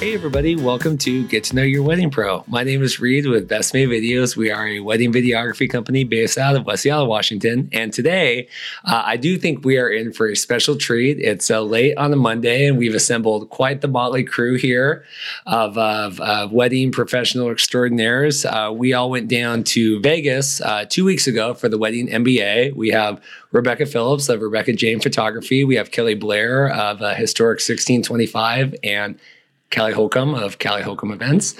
Hey, everybody, welcome to Get to Know Your Wedding Pro. My name is Reed with Best Made Videos. We are a wedding videography company based out of West Seattle, Washington. And today, uh, I do think we are in for a special treat. It's uh, late on a Monday, and we've assembled quite the motley crew here of, of, of wedding professional extraordinaires. Uh, we all went down to Vegas uh, two weeks ago for the Wedding MBA. We have Rebecca Phillips of Rebecca Jane Photography. We have Kelly Blair of uh, Historic 1625 and Callie Holcomb of Callie Holcomb Events.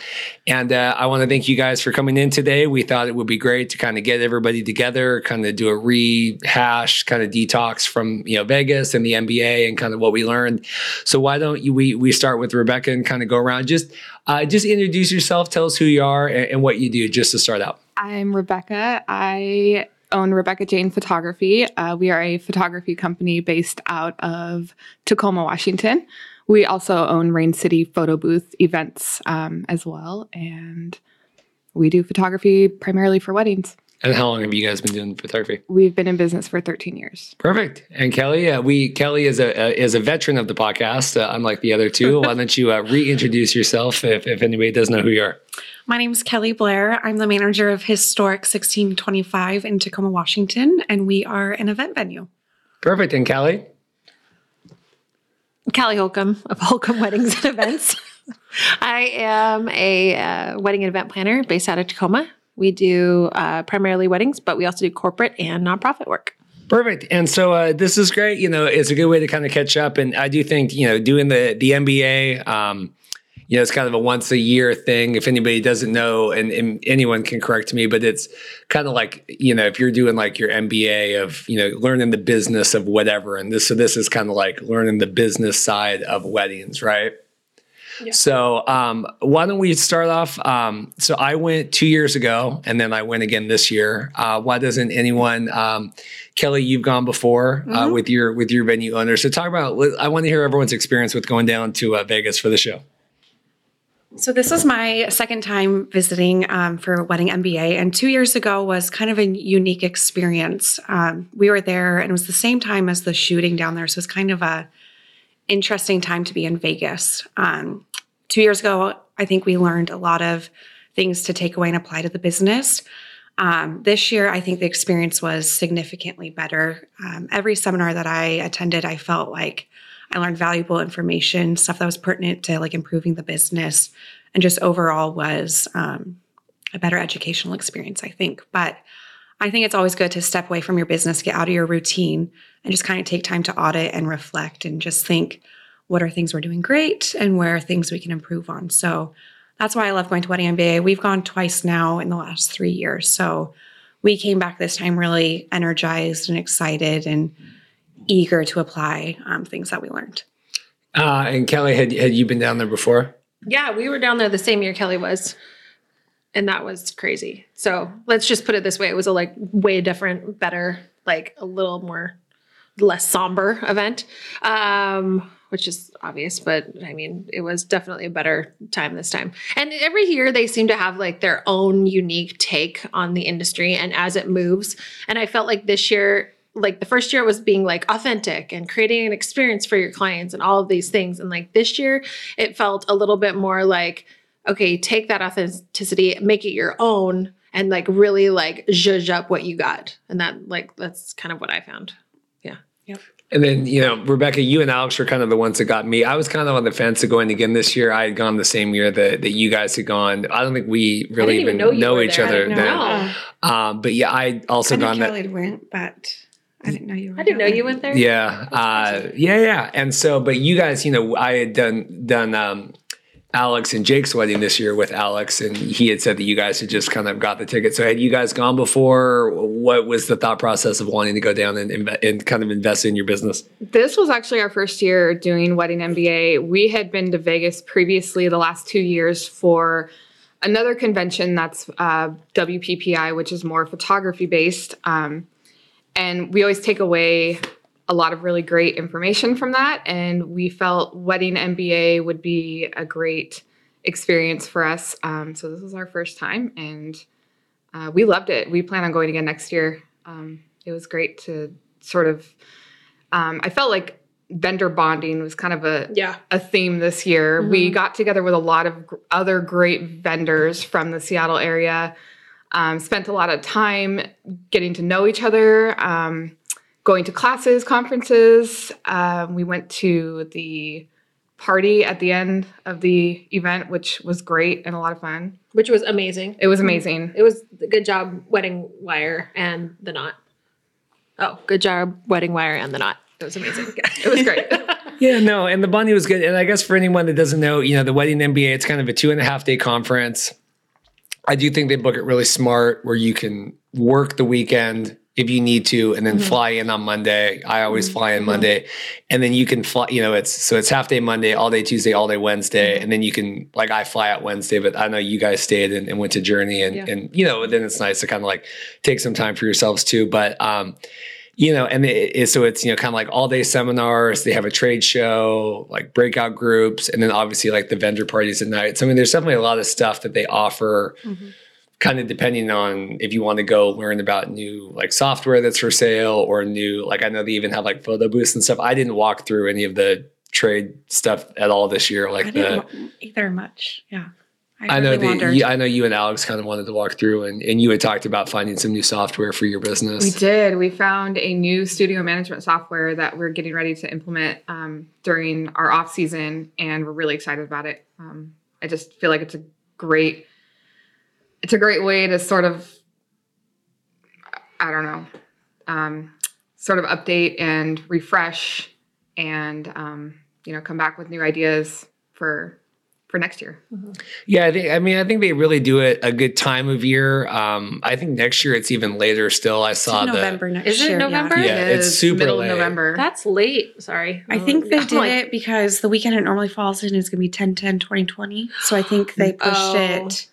And uh, I want to thank you guys for coming in today. We thought it would be great to kind of get everybody together, kind of do a rehash, kind of detox from you know Vegas and the MBA and kind of what we learned. So why don't you, we we start with Rebecca and kind of go around just uh, just introduce yourself, tell us who you are and, and what you do, just to start out. I'm Rebecca. I own Rebecca Jane Photography. Uh, we are a photography company based out of Tacoma, Washington. We also own Rain City Photo Booth events um, as well, and we do photography primarily for weddings. And how long have you guys been doing photography? We've been in business for 13 years. Perfect. And Kelly, uh, we Kelly is a uh, is a veteran of the podcast, uh, unlike the other two. Why don't you uh, reintroduce yourself if, if anybody doesn't know who you are? My name is Kelly Blair. I'm the manager of Historic 1625 in Tacoma, Washington, and we are an event venue. Perfect. And Kelly? Callie Holcomb of Holcomb Weddings and Events. I am a uh, wedding and event planner based out of Tacoma. We do uh, primarily weddings, but we also do corporate and nonprofit work. Perfect. And so uh, this is great. You know, it's a good way to kind of catch up. And I do think you know doing the the MBA. Um, you know, it's kind of a once a year thing. If anybody doesn't know, and, and, anyone can correct me, but it's kind of like, you know, if you're doing like your MBA of, you know, learning the business of whatever. And this, so this is kind of like learning the business side of weddings, right? Yeah. So um, why don't we start off? Um, so I went two years ago, and then I went again this year. Uh, why doesn't anyone? Um, Kelly, you've gone before uh, mm-hmm. uh, with your with your venue owner. So talk about. I want to hear everyone's experience with going down to uh, Vegas for the show. So this is my second time visiting um, for Wedding MBA, and two years ago was kind of a unique experience. Um, we were there, and it was the same time as the shooting down there, so it's kind of a interesting time to be in Vegas. Um, two years ago, I think we learned a lot of things to take away and apply to the business. Um, this year, I think the experience was significantly better. Um, every seminar that I attended, I felt like I learned valuable information, stuff that was pertinent to like improving the business, and just overall was um, a better educational experience, I think. But I think it's always good to step away from your business, get out of your routine, and just kind of take time to audit and reflect and just think what are things we're doing great and where are things we can improve on. So that's why I love going to Wedding MBA. We've gone twice now in the last three years. So we came back this time really energized and excited and eager to apply um, things that we learned. Uh, and Kelly, had had you been down there before? Yeah, we were down there the same year Kelly was. and that was crazy. So let's just put it this way: it was a like way different, better, like a little more less somber event, um, which is obvious. But I mean, it was definitely a better time this time. And every year they seem to have like their own unique take on the industry and as it moves. And I felt like this year like the first year was being like authentic and creating an experience for your clients and all of these things and like this year it felt a little bit more like okay take that authenticity make it your own and like really like zhuzh up what you got and that like that's kind of what i found yeah yep And then, you know, Rebecca, you and Alex were kind of the ones that got me. I was kind of on the fence of going again this year. I had gone the same year that, that you guys had gone. I don't think we really even even know know, each there. Other didn't then. Um, but yeah, I also I gone that. Went, but I didn't know you were i didn't know you went there Yeah, uh, yeah, yeah. And so, but you guys, you know, I had done done um, Alex and Jake's wedding this year with Alex, and he had said that you guys had just kind of got the ticket. So, had you guys gone before? What was the thought process of wanting to go down and and kind of invest in your business? This was actually our first year doing Wedding MBA. We had been to Vegas previously the last two years for another convention that's uh, WPPI, which is more photography based. Um, and we always take away a lot of really great information from that. And we felt Wedding MBA would be a great experience for us. Um, so this was our first time, and uh, we loved it. We plan on going again next year. Um, it was great to sort of. Um, I felt like vendor bonding was kind of a yeah a theme this year. We got together with a lot of other great vendors from the Seattle area. Um, spent a lot of time getting to know each other, um, going to classes, conferences. Um, we went to the party at the end of the event, which was great and a lot of fun. which was amazing It was amazing. It was good job wedding wire and the knot. Oh, good job WeddingWire and the knot. It was amazing. It was great. Yeah, no, and the bunny was good. And I guess for anyone that doesn't know, you know, the Wedding MBA, it's kind of a two and a half day conference. I do think they book it really smart where you can work the weekend if you need to and then mm-hmm. fly in on Monday. I always mm-hmm. fly in mm-hmm. Monday. And then you can fly, you know, it's so it's half day Monday, all day Tuesday, all day Wednesday. And then you can like I fly out Wednesday, but I know you guys stayed and, and went to Journey and Yeah. and you know, then it's nice to kind of like take some time for yourselves too. But um you know, and it, it, so it's you know kind of like all day seminars. They have a trade show, like breakout groups, and then obviously like the vendor parties at night. So I mean, there's definitely a lot of stuff that they offer, mm-hmm. kind of depending on if you want to go learn about new like software that's for sale or new like I know they even have like photo booths and stuff. I didn't walk through any of the trade stuff at all this year. Like the either much. Yeah. I know really that you, I know you and Alex kind of wanted to walk through, and, and you had talked about finding some new software for your business. We did. We found a new studio management software that we're getting ready to implement um, during our off season, and we're really excited about it. Um, I just feel like it's a great, it's a great way to sort of, I don't know, um, sort of update and refresh, and um, you know, come back with new ideas for for next year. Yeah, I think. I mean, I think they really do it a good time of year. Um, I think next year it's even later. Still, I It's saw the. November next Is it. November? Yeah, It it's is super late. November. That's late. Sorry. I think they did like, it because the weekend it normally falls in is going to be 10 10 2020. So I think they pushed Oh. it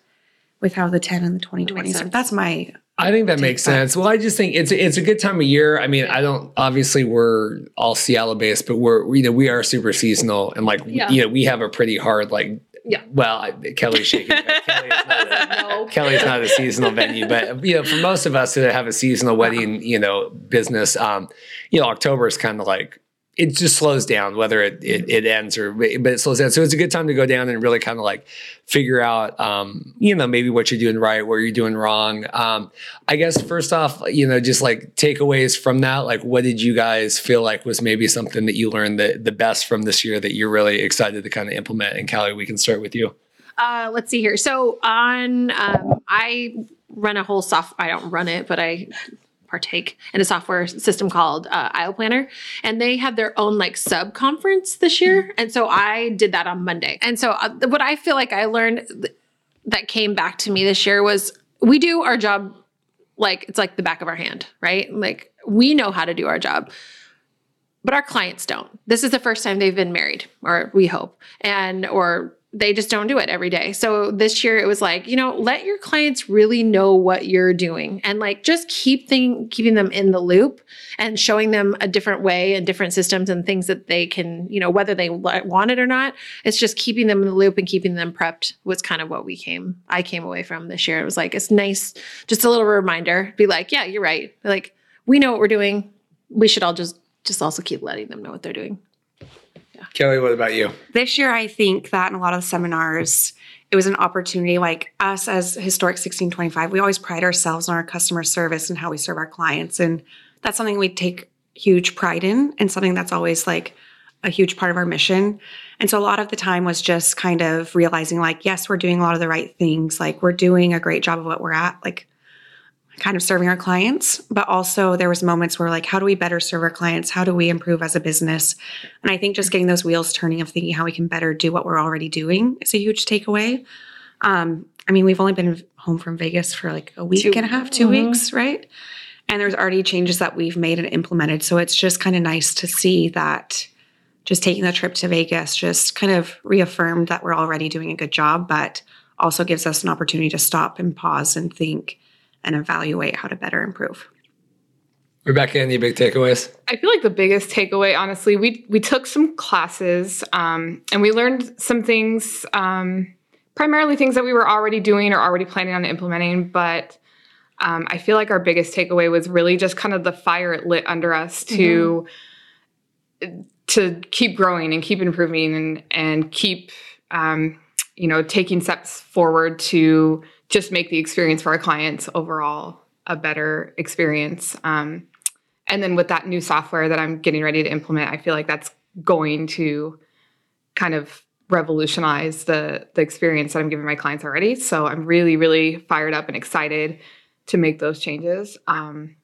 with how the 10 and the 2020. So that's my I think that makes sense. Well, I just think it's it's a good time of year. I mean, I don't obviously we're all Seattle based, but we're you know we are super seasonal and like Yeah. you know we have a pretty hard like Yeah. Well, I, Kelly's shaking. Kelly is not a, no. Kelly's not a seasonal venue, but you know, for most of us that have a seasonal wedding, you know, business, um, you know, October is kind of like it just slows down, whether it, it it ends or but it slows down. So it's a good time to go down and really kind of like figure out, um, you know, maybe what you're doing right, where you're doing wrong. Um, I guess first off, you know, just like takeaways from that, like what did you guys feel like was maybe something that you learned the the best from this year that you're really excited to kind of implement? And Callie, we can start with you. Uh, let's see here. So on, um, I run a whole soft. I don't run it, but I partake in a software system called uh, Planner, and they had their own like sub conference this year, and so I did that on Monday. And so uh, what I feel like I learned th- that came back to me this year was we do our job like it's like the back of our hand, right? Like we know how to do our job but our clients don't. This is the first time they've been married, or we hope, and or they just don't do it every day. So this year it was like, you know, let your clients really know what you're doing and like just keep thing keeping them in the loop and showing them a different way and different systems and things that they can, you know, whether they want it or not. It's just keeping them in the loop and keeping them prepped was kind of what we came I came away from this year. It was like it's nice just a little reminder. Be like, yeah, you're right. Like we know what we're doing. We should all just just also keep letting them know what they're doing. Kelly, what about you? This year, I think that in a lot of the seminars, it was an opportunity. Like us as Historic 1625, we always pride ourselves on our customer service and how we serve our clients. And that's something we take huge pride in and something that's always like a huge part of our mission. And so a lot of the time was just kind of realizing like, yes, we're doing a lot of the right things. Like we're doing a great job of what we're at. Like kind of serving our clients, but also there was moments where like, how do we better serve our clients? How do we improve as a business? And I think just getting those wheels turning of thinking how we can better do what we're already doing is a huge takeaway. Um, I mean, we've only been home from Vegas for like a week two, and a half, 2 mm-hmm. weeks, right? And there's already changes that we've made and implemented. So it's just kind of nice to see that just taking the trip to Vegas just kind of reaffirmed that we're already doing a good job, but also gives us an opportunity to stop and pause and think and evaluate how to better improve. Rebecca, any big takeaways? I feel like the biggest takeaway, honestly, we we took some classes um, and we learned some things, um, primarily things that we were already doing or already planning on implementing. But um, I feel like our biggest takeaway was really just kind of the fire it lit under us to mm-hmm. to keep growing and keep improving and and keep um, you know taking steps forward to just make the experience for our clients overall a better experience. Um, and then with that new software that I'm getting ready to implement, I feel like that's going to kind of revolutionize the the experience that I'm giving my clients already. So I'm really, really fired up and excited to make those changes. Um,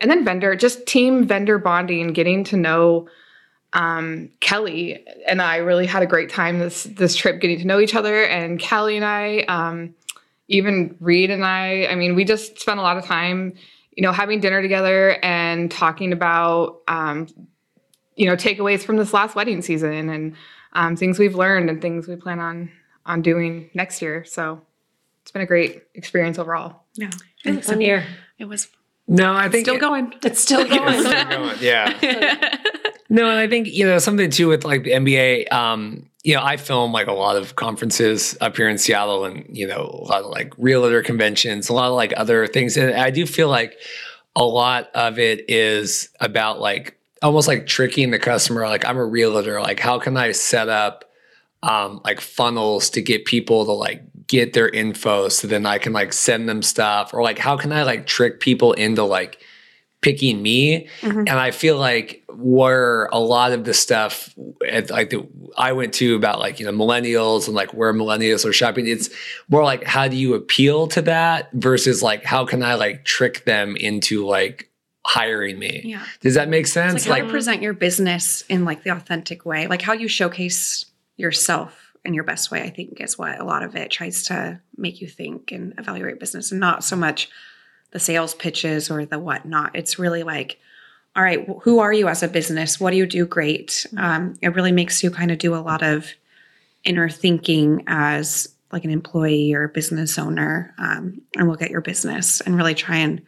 and then vendor, just team vendor bonding, getting to know um, Kelly and I really had a great time this this trip, getting to know each other. And Kelly and I um, even Reed and I, I mean, we just spent a lot of time, you know, having dinner together and talking about, um, you know, takeaways from this last wedding season and um, things we've learned and things we plan on on doing next year. So it's been a great experience overall. Yeah, it was fun year. It was. No, I think still it, going. It's still going. It's still going. Yeah. no, and I think you know something too with like the MBA. Um, you know, I film like a lot of conferences up here in Seattle and, you know, a lot of like realtor conventions, a lot of like other things. And I do feel like a lot of it is about like almost like tricking the customer. Like, I'm a realtor. Like, how can I set up um, like funnels to get people to like get their info so then I can like send them stuff? Or like, how can I like trick people into like, picking me mm-hmm. and i feel like where a lot of the stuff at, like the, i went to about like you know millennials and like where millennials are shopping it's more like how do you appeal to that versus like how can i like trick them into like hiring me? Yeah. Does that make sense it's like, like how to present your business in like the authentic way. Like how you showcase yourself in your best way i think is what a lot of it tries to make you think and evaluate business and not so much the sales pitches or the whatnot. It's really like, all right, who are you as a business? What do you do great? Mm-hmm. Um, it really makes you kind of do a lot of inner thinking as like an employee or a business owner um, and look at your business and really try and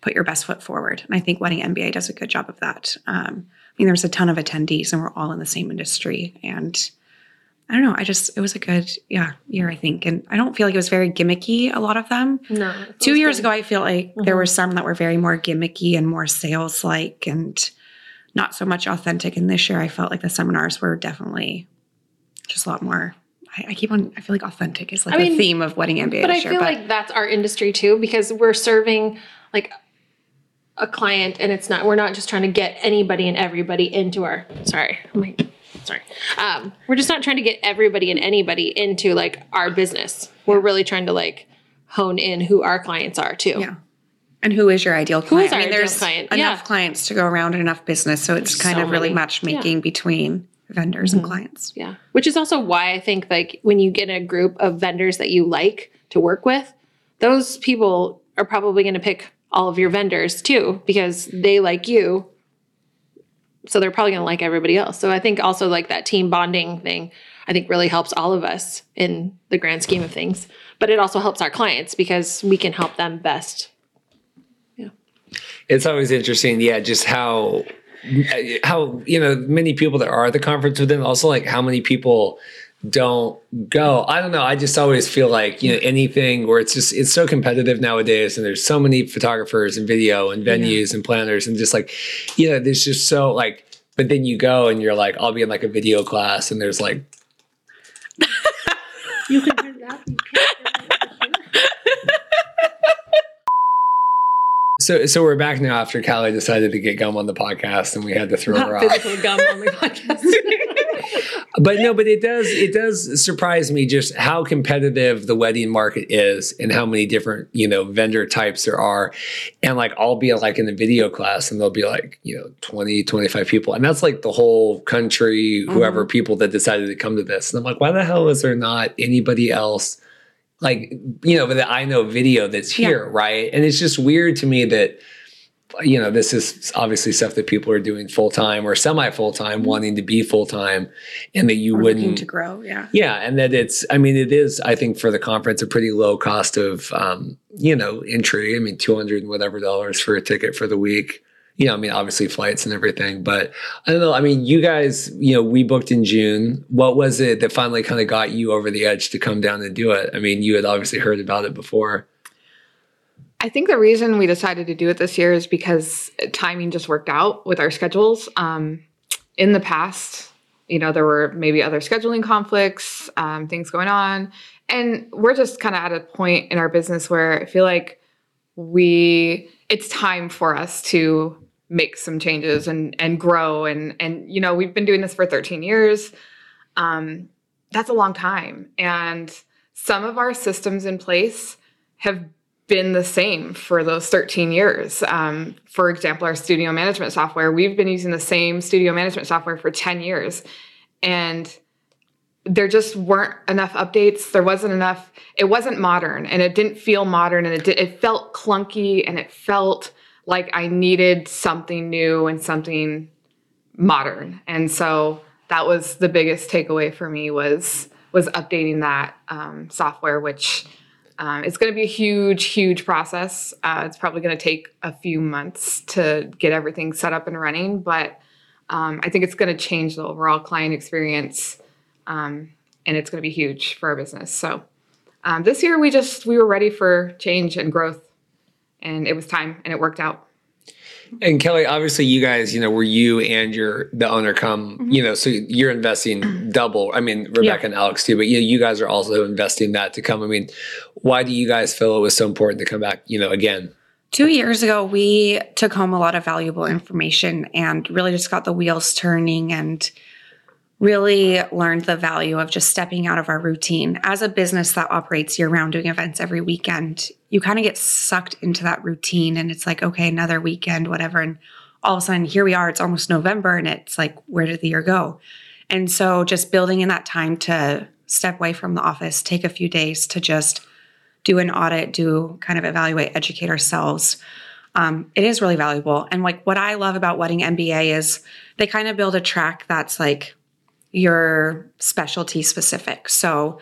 put your best foot forward. And I think Wedding MBA does a good job of that. Um, I mean, there's a ton of attendees and we're all in the same industry. And I don't know. I just, it was a good, yeah, year, I think. And I don't feel like it was very gimmicky, a lot of them. No. Two years good. ago, I feel like mm-hmm. there were some that were very more gimmicky and more sales like and not so much authentic. And this year, I felt like the seminars were definitely just a lot more. I, keep on, I feel like authentic is like I mean, a theme of Wedding MBA. But I feel but, like that's our industry too, because we're serving like a client and it's not, we're not just trying to get anybody and everybody into our, sorry, I'm sorry. Um, we're just not trying to get everybody and anybody into like our business. We're really trying to like hone in who our clients are too. Yeah. And who is your ideal client? Who is our I mean, ideal there's client? enough yeah. clients to go around and enough business. So it's there's kind so of really many. matchmaking yeah. between vendors mm-hmm. and clients. Yeah. Which is also why I think like when you get a group of vendors that you like to work with, those people are probably going to pick all of your vendors too because they like you so they're probably going to like everybody else. So I think also like that team bonding thing I think really helps all of us in the grand scheme of things. But it also helps our clients because we can help them best. Yeah. It's always interesting, yeah, just how how you know many people there are at the conference, but then also like how many people don't go. I don't know. I just always feel like, you know, anything where it's just it's so competitive nowadays and there's so many photographers and video and venues yeah. and planners and just like, you know, there's just so like but then you go and you're like, I'll be in like a video class and there's like You can do that. So, so we're back now after Callie decided to get gum on the podcast, and we had to throw Not her physical gum on the podcast. but no, but it does it does surprise me just how competitive the wedding market is, and how many different you know vendor types there are, and like I'll be like in a video class, and there'll be like you know 20, 25 people, and that's like the whole country, whoever mm-hmm. people that decided to come to this, and I'm like, why the hell is there not anybody else? like you know that I know video that's here, yeah. right? And it's just weird to me that you know this is obviously stuff that people are doing full time or semi full time, mm-hmm. wanting to be full time, and that you or wouldn't to grow, yeah, yeah, and that it's I mean it is I think for the conference a pretty low cost of um, you know entry. I mean two hundred and whatever dollars for a ticket for the week you know, I mean, obviously flights and everything, but I don't know. I mean, you guys, you know, we booked in June. What was it that finally kind of got you over the edge to come down and do it? I mean, you had obviously heard about it before. I think the reason we decided to do it this year is because timing just worked out with our schedules. Um, in the past, you know, there were maybe other scheduling conflicts, um, things going on. And we're just kind of at a point in our business where I feel like we, it's time for us to make some changes and and grow and and you know we've been doing this for 13 years um, that's a long time and some of our systems in place have been the same for those 13 years. Um, for example our studio management software we've been using the same studio management software for 10 years. And there just weren't enough updates. There wasn't enough it wasn't modern and it didn't feel modern and it, it felt clunky and it felt like I needed something new and something modern. And so that was the biggest takeaway for me was was updating that um, software, which um, it's going to be a huge, huge process. Uh, it's probably going to take a few months to get everything set up and running, but um, I think it's going to change the overall client experience, um, and it's going to be huge for our business. So um, this year, we just we were ready for change and growth and it was time and it worked out. And Kelly, obviously, you guys, you know, were you and your the owner come, mm-hmm. you know, so you're investing double. I mean, Rebecca yeah. and Alex too, but you know, you guys are also investing that to come. I mean, why do you guys feel it was so important to come back, you know, again? Two years ago, we took home a lot of valuable information and really just got the wheels turning and really learned the value of just stepping out of our routine. As a business that operates year round doing events every weekend, you kind of get sucked into that routine and it's like, okay, another weekend, whatever. And all of a sudden, here we are, it's almost November and it's like, where did the year go? And so just building in that time to step away from the office, take a few days to just do an audit, do kind of evaluate, educate ourselves. Um, it is really valuable. And like what I love about Wedding MBA is they kind of build a track that's like your specialty specific. So,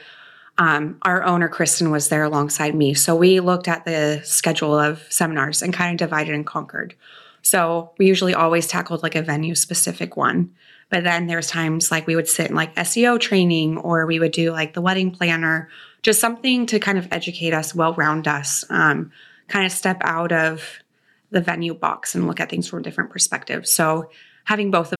um, our owner, Kristen, was there alongside me. So, we looked at the schedule of seminars and kind of divided and conquered. So, we usually always tackled like a venue specific one. But then there's times like we would sit in like SEO training or we would do like the wedding planner, just something to kind of educate us, well round us, um, kind of step out of the venue box and look at things from a different perspective. So, having both of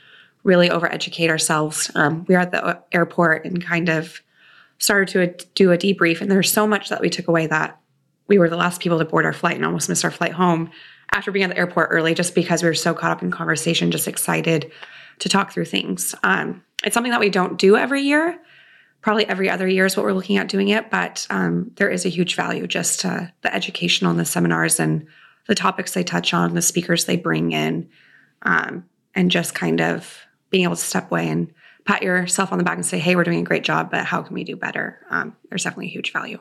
really overeducate ourselves. Um, we were at the airport and kind of started to do a debrief, and there's so much that we took away that we were the last people to board our flight and almost missed our flight home after being at the airport early, just because we were so caught up in conversation, just excited to talk through things. Um, it's something that we don't do every year. Probably every other year is what we're looking at doing it, but um, there is a huge value just to the education on the seminars and the topics they touch on, the speakers they bring in, um, and just kind of being able to step away and pat yourself on the back and say, "Hey, we're doing a great job, but how can we do better?" Um, there's definitely a huge value.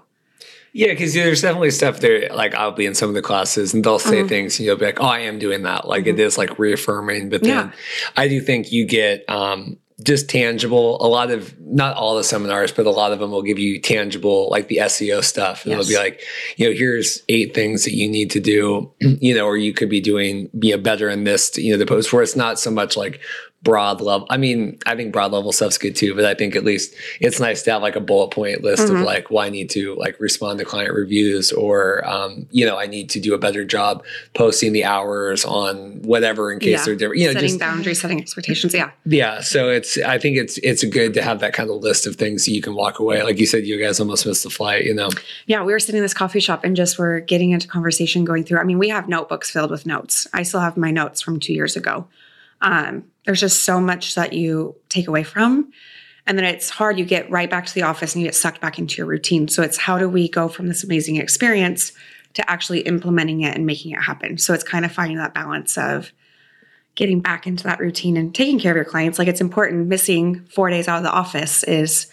Yeah, because there's definitely stuff there. Like I'll be in some of the classes, and they'll say Mm-hmm. things, and you'll be like, "Oh, I am doing that." Like it is like reaffirming. But then Yeah. I do think you get um, just tangible. A lot of not all the seminars, but a lot of them will give you tangible, like the SEO stuff, and Yes. it'll be like, you know, here's eight things that you need to do, you know, or you could be doing be a better in this, you know, the post where it's not so much like broad level. I mean, I think broad level stuff's good too, but I think at least it's nice to have like a bullet point list Mm-hmm. of like, well, I need to like respond to client reviews or, um, you know, I need to do a better job posting the hours on whatever in case Yeah. they're different, you know, setting just, boundaries, setting expectations. Yeah. yeah. So it's, I think it's, it's good to have that kind of list of things that you can walk away. Like you said, you guys almost missed the flight, you know? Yeah, we were sitting in this coffee shop and just were getting into conversation, going through. I mean, we have notebooks filled with notes. I still have my notes from two years ago. Um, there's just so much that you take away from. And then it's hard. You get right back to the office and you get sucked back into your routine. So it's how do we go from this amazing experience to actually implementing it and making it happen? So it's kind of finding that balance of getting back into that routine and taking care of your clients. Like it's important. Missing four days out of the office is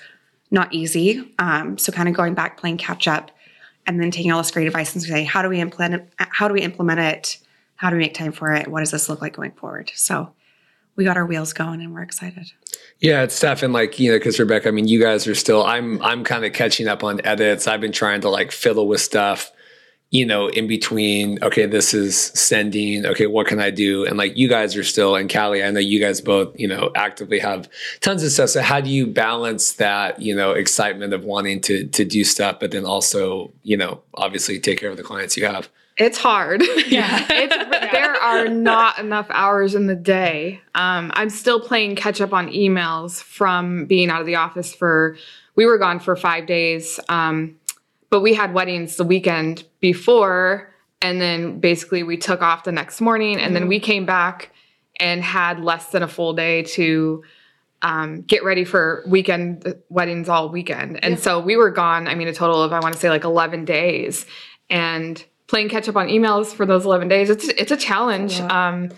not easy. Um, so kind of going back, playing catch up, and then taking all this great advice and say, how do we implement? How do we implement it? How do we make time for it? What does this look like going forward? So we got our wheels going, and we're excited. Yeah, it's tough. And like, you know, cause Rebecca, I mean, you guys are still, I'm, I'm kind of catching up on edits. I've been trying to like fiddle with stuff, you know, in between, okay, this is sending. Okay. What can I do? And like, you guys are still and Callie, I know you guys both, you know, actively have tons of stuff. So how do you balance that, you know, excitement of wanting to, to do stuff, but then also, you know, obviously take care of the clients you have? It's hard. Yeah. it's, there are not enough hours in the day. Um, I'm still playing catch up on emails from being out of the office for, we were gone for five days. Um, but we had weddings the weekend before. And then basically we took off the next morning and then we came back and had less than a full day to um, get ready for weekend weddings all weekend. And so we were gone, I mean, a total of, I want to say like 11 days. And playing catch up on emails for those 11 days, it's, it's a challenge. Um,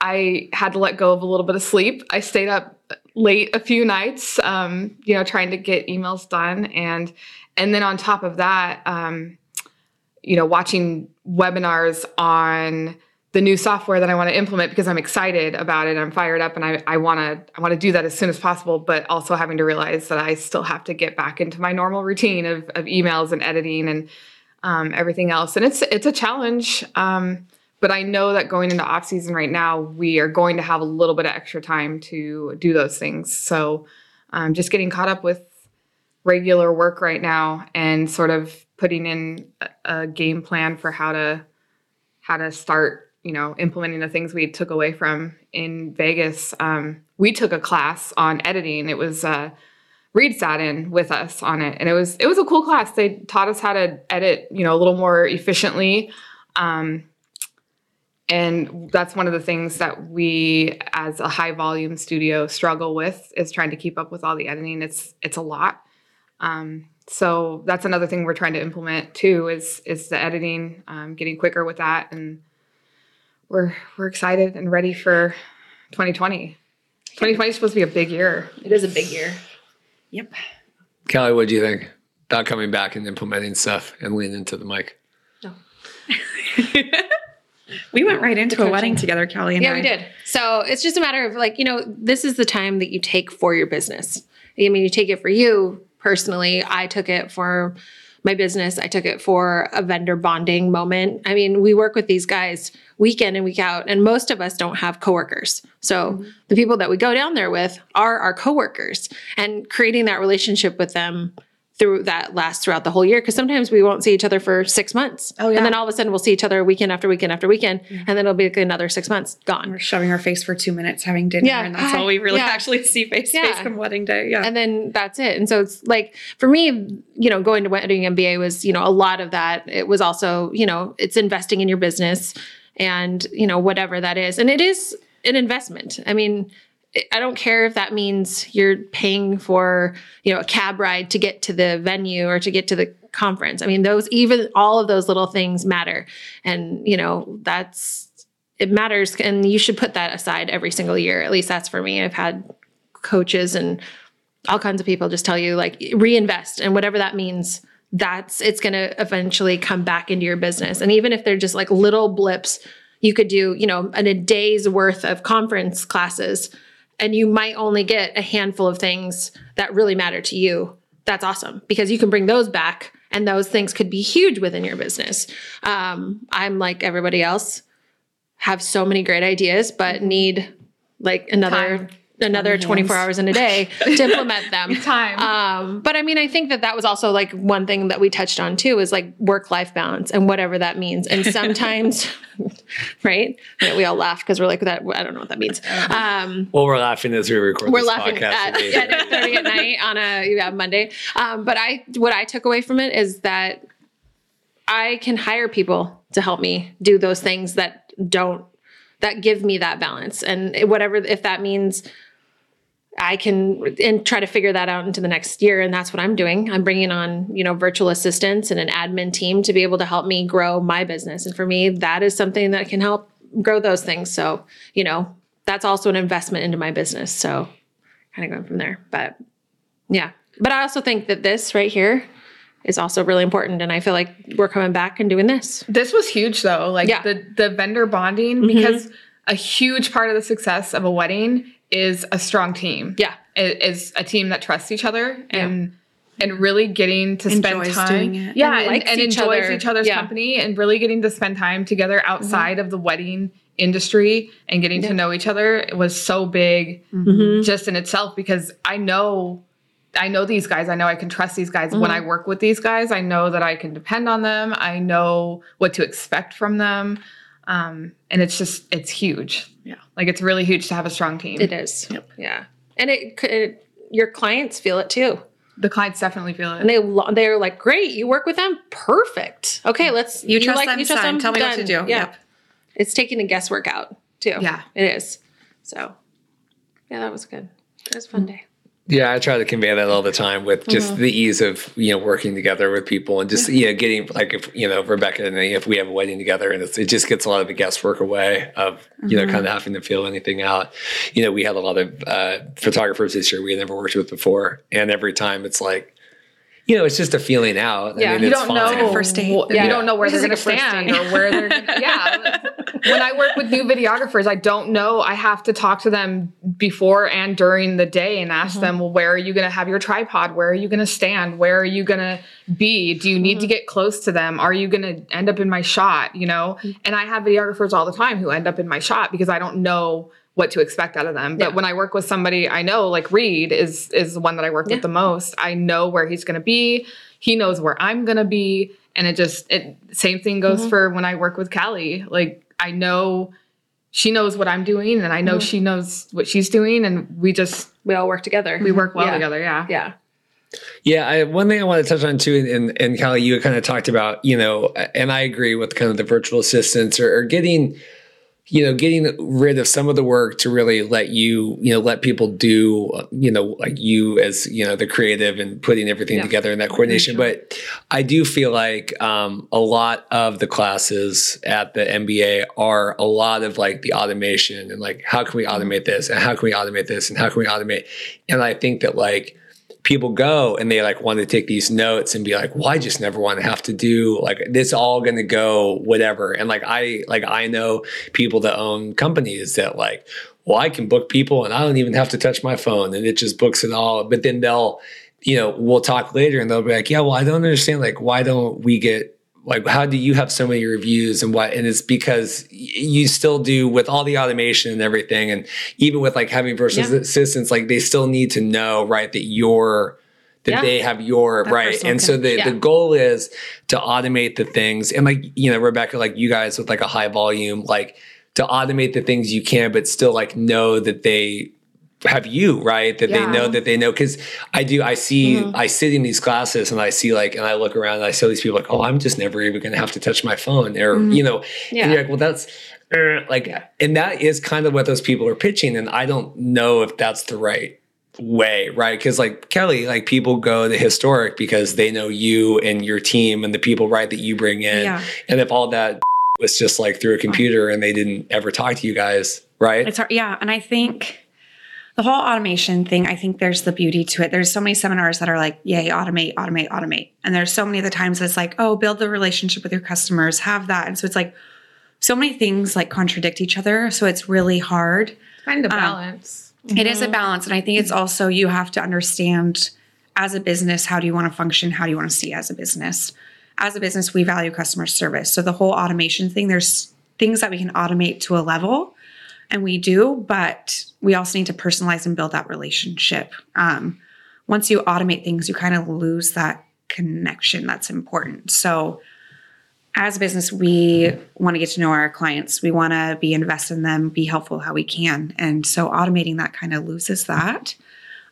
I had to let go of a little bit of sleep. I stayed up late a few nights, um, you know, trying to get emails done. And, and then on top of that, um, you know, watching webinars on the new software that I want to implement because I'm excited about it. I'm fired up and I, I want to I want to do that as soon as possible, but also having to realize that I still have to get back into my normal routine of, of emails and editing and um, everything else. And it's it's a challenge. Um, but I know that going into off season right now, we are going to have a little bit of extra time to do those things. So um, just getting caught up with regular work right now and sort of putting in a, a game plan for how to how to start you know implementing the things we took away from in vegas um, we took a class on editing it was uh, reed sat in with us on it and it was it was a cool class they taught us how to edit you know a little more efficiently um, and that's one of the things that we as a high volume studio struggle with is trying to keep up with all the editing it's it's a lot um, so that's another thing we're trying to implement too is is the editing um, getting quicker with that and we're we're excited and ready for 2020. 2020 is supposed to be a big year. It is a big year. Yep. Kelly, what do you think about coming back and implementing stuff and leaning into the mic? No. we went right into a wedding together, Kelly and Yeah, I. we did. So it's just a matter of like, you know, this is the time that you take for your business. I mean, you take it for you personally. I took it for my business. I took it for a vendor bonding moment. I mean, we work with these guys week in and week out, and most of us don't have coworkers. So mm-hmm. the people that we go down there with are our coworkers, and creating that relationship with them through that lasts throughout the whole year because sometimes we won't see each other for six months. Oh, yeah. And then all of a sudden we'll see each other weekend after weekend after weekend. Mm-hmm. And then it'll be like another six months gone. We're shoving our face for two minutes, having dinner, Yeah. and that's all we really Yeah. actually see face to face come wedding day. Yeah. and then that's it. And so it's like for me, you know, going to wedding MBA was, you know, a lot of that. It was also, you know, it's investing in your business and, you know, whatever that is. And it is an investment. I mean, I don't care if that means you're paying for, you know, a cab ride to get to the venue or to get to the conference. I mean, those even all of those little things matter. And, you know, that's it matters and you should put that aside every single year. At least that's for me. I've had coaches and all kinds of people just tell you like reinvest and whatever that means that's it's going to eventually come back into your business and even if they're just like little blips you could do you know in a day's worth of conference classes and you might only get a handful of things that really matter to you that's awesome because you can bring those back and those things could be huge within your business um, i'm like everybody else have so many great ideas but need like another Time. Another 24 hours in a day to implement them Time. um, but I mean, I think that that was also like one thing that we touched on too is like work life balance and whatever that means. And sometimes, right? Yeah, we all laugh because we're like that. I don't know what that means. Um, Well, we're laughing as we record we're this laughing podcast. at, today. at 8:30 at night on a yeah, Monday. Um, but I, what I took away from it is that I can hire people to help me do those things that don't that give me that balance and whatever if that means I can and try to figure that out into the next year and that's what I'm doing. I'm bringing on, you know, virtual assistants and an admin team to be able to help me grow my business. And for me, that is something that can help grow those things. So, you know, that's also an investment into my business. So, kind of going from there. But yeah. But I also think that this right here is also really important and I feel like we're coming back and doing this. This was huge though. Like Yeah. the the vendor bonding mm-hmm. because a huge part of the success of a wedding is a strong team. Yeah. It is a team that trusts each other and and really getting to Enjoys spend time. doing it. Yeah, And and, and each enjoys other. each other's Yeah. company and really getting to spend time together mm-hmm. outside of the wedding industry and getting to know each other was so big mm-hmm. just in itself because I know I know these guys. I know I can trust these guys. When I mm-hmm. work with these guys, I know that I can depend on them. I know what to expect from them. Um, and it's just, it's huge. Yeah. Like it's really huge to have a strong team. It is. Yep. Yeah. And it could your clients feel it too. The clients definitely feel it. And they lo- they're like, "Great, you work with them. Perfect. Okay, let's You you trust them, sign. Tell me what to do. Yeah. Yep. It's taking the guesswork out too. Yeah. It is. So, yeah, that was good. It was a fun day. Yeah, I try to convey that all the time with just Mm-hmm. the ease of you know working together with people and just yeah getting like if you know Rebecca and me if we have a wedding together and it's, it just gets a lot of the guesswork away of you know Mm-hmm. kind of having to feel anything out. You know, we had a lot of uh, photographers this year we had never worked with before, and every time it's like. You know, it's just a feeling out. Yeah. I mean, you it's don't fine. know. like a first date. wh- Yeah. You don't know where This they're going to like a first stand or where they're. Gonna, yeah. when I work with new videographers, I don't know. I have to talk to them before and during the day and ask mm-hmm. them, well, where are you going to have your tripod? Where are you going to stand? Where are you going to be? Do you need to mm-hmm. get close to them? Are you going to end up in my shot? You know. Mm-hmm. And I have videographers all the time who end up in my shot because I don't know what to expect out of them. But Yeah. when I work with somebody I know, like Reed is is the one that I work Yeah. with the most. I know where he's going to be. He knows where I'm going to be, and it just it same thing goes Mm-hmm. for when I work with Callie. Like I know she knows what I'm doing, and I know Mm-hmm. she knows what she's doing, and we just We all work together. we work well Yeah. together. Yeah. Yeah. Yeah, I, one thing I want to touch on too, and, and Callie, you kind of talked about, you know, and I agree with kind of the virtual assistants or, or getting, you know, getting rid of some of the work to really let you, you know, let people do, you know, like you as, you know, the creative and putting everything Yeah. together in that coordination. But I do feel like um, a lot of the classes at the MBA are a lot of like the automation and like, how can we automate this and how can we automate this and how can we automate? And I think that like, people go and they like want to take these notes and be like, well, I just never want to have to do like this all gonna go whatever. And like I like I know people that own companies that like, well, I can book people and I don't even have to touch my phone and it just books it all. But then they'll, you know, we'll talk later and they'll be like, yeah, well, I don't understand like why don't we get like how do you have so many reviews and what and it's because you still do with all the automation and everything and even with like having virtual Yeah. assistants like they still need to know right that you're that Yeah. they have your That right and so the, connection. the goal is to automate the things and like you know rebecca like you guys with like a high volume like to automate the things you can but still like know that they have you right that they know that they know because i do i see Mm-hmm. i sit in these classes and i see like and i look around and i see these people like oh i'm just never even going to have to touch my phone or you know Mm-hmm. Yeah. and you're like well that's uh, like and that is kind of what those people are pitching and i don't know if that's the right way right because like kelly like people go to historic because they know you and your team and the people right that you bring in Yeah. and if all that was just like through a computer and they didn't ever talk to you guys right It's hard, yeah. And I think the whole automation thing, I think there's the beauty to it. There's so many seminars that are like, yay, automate, automate, automate. And there's so many of the times it's like, oh, build the relationship with your customers, have that. And so it's like so many things like contradict each other. So it's really hard. Find Um, the balance. It is a balance. And I think it's also you have to understand as a business, how do you want to function? How do you want to see as a business? As a business, we value customer service. So the whole automation thing, there's things that we can automate to a level, and we do, but we also need to personalize and build that relationship. Um, once you automate things, you kind of lose that connection that's important. So as a business, we want to get to know our clients. We want to be invested in them, be helpful how we can. And so automating that kind of loses that.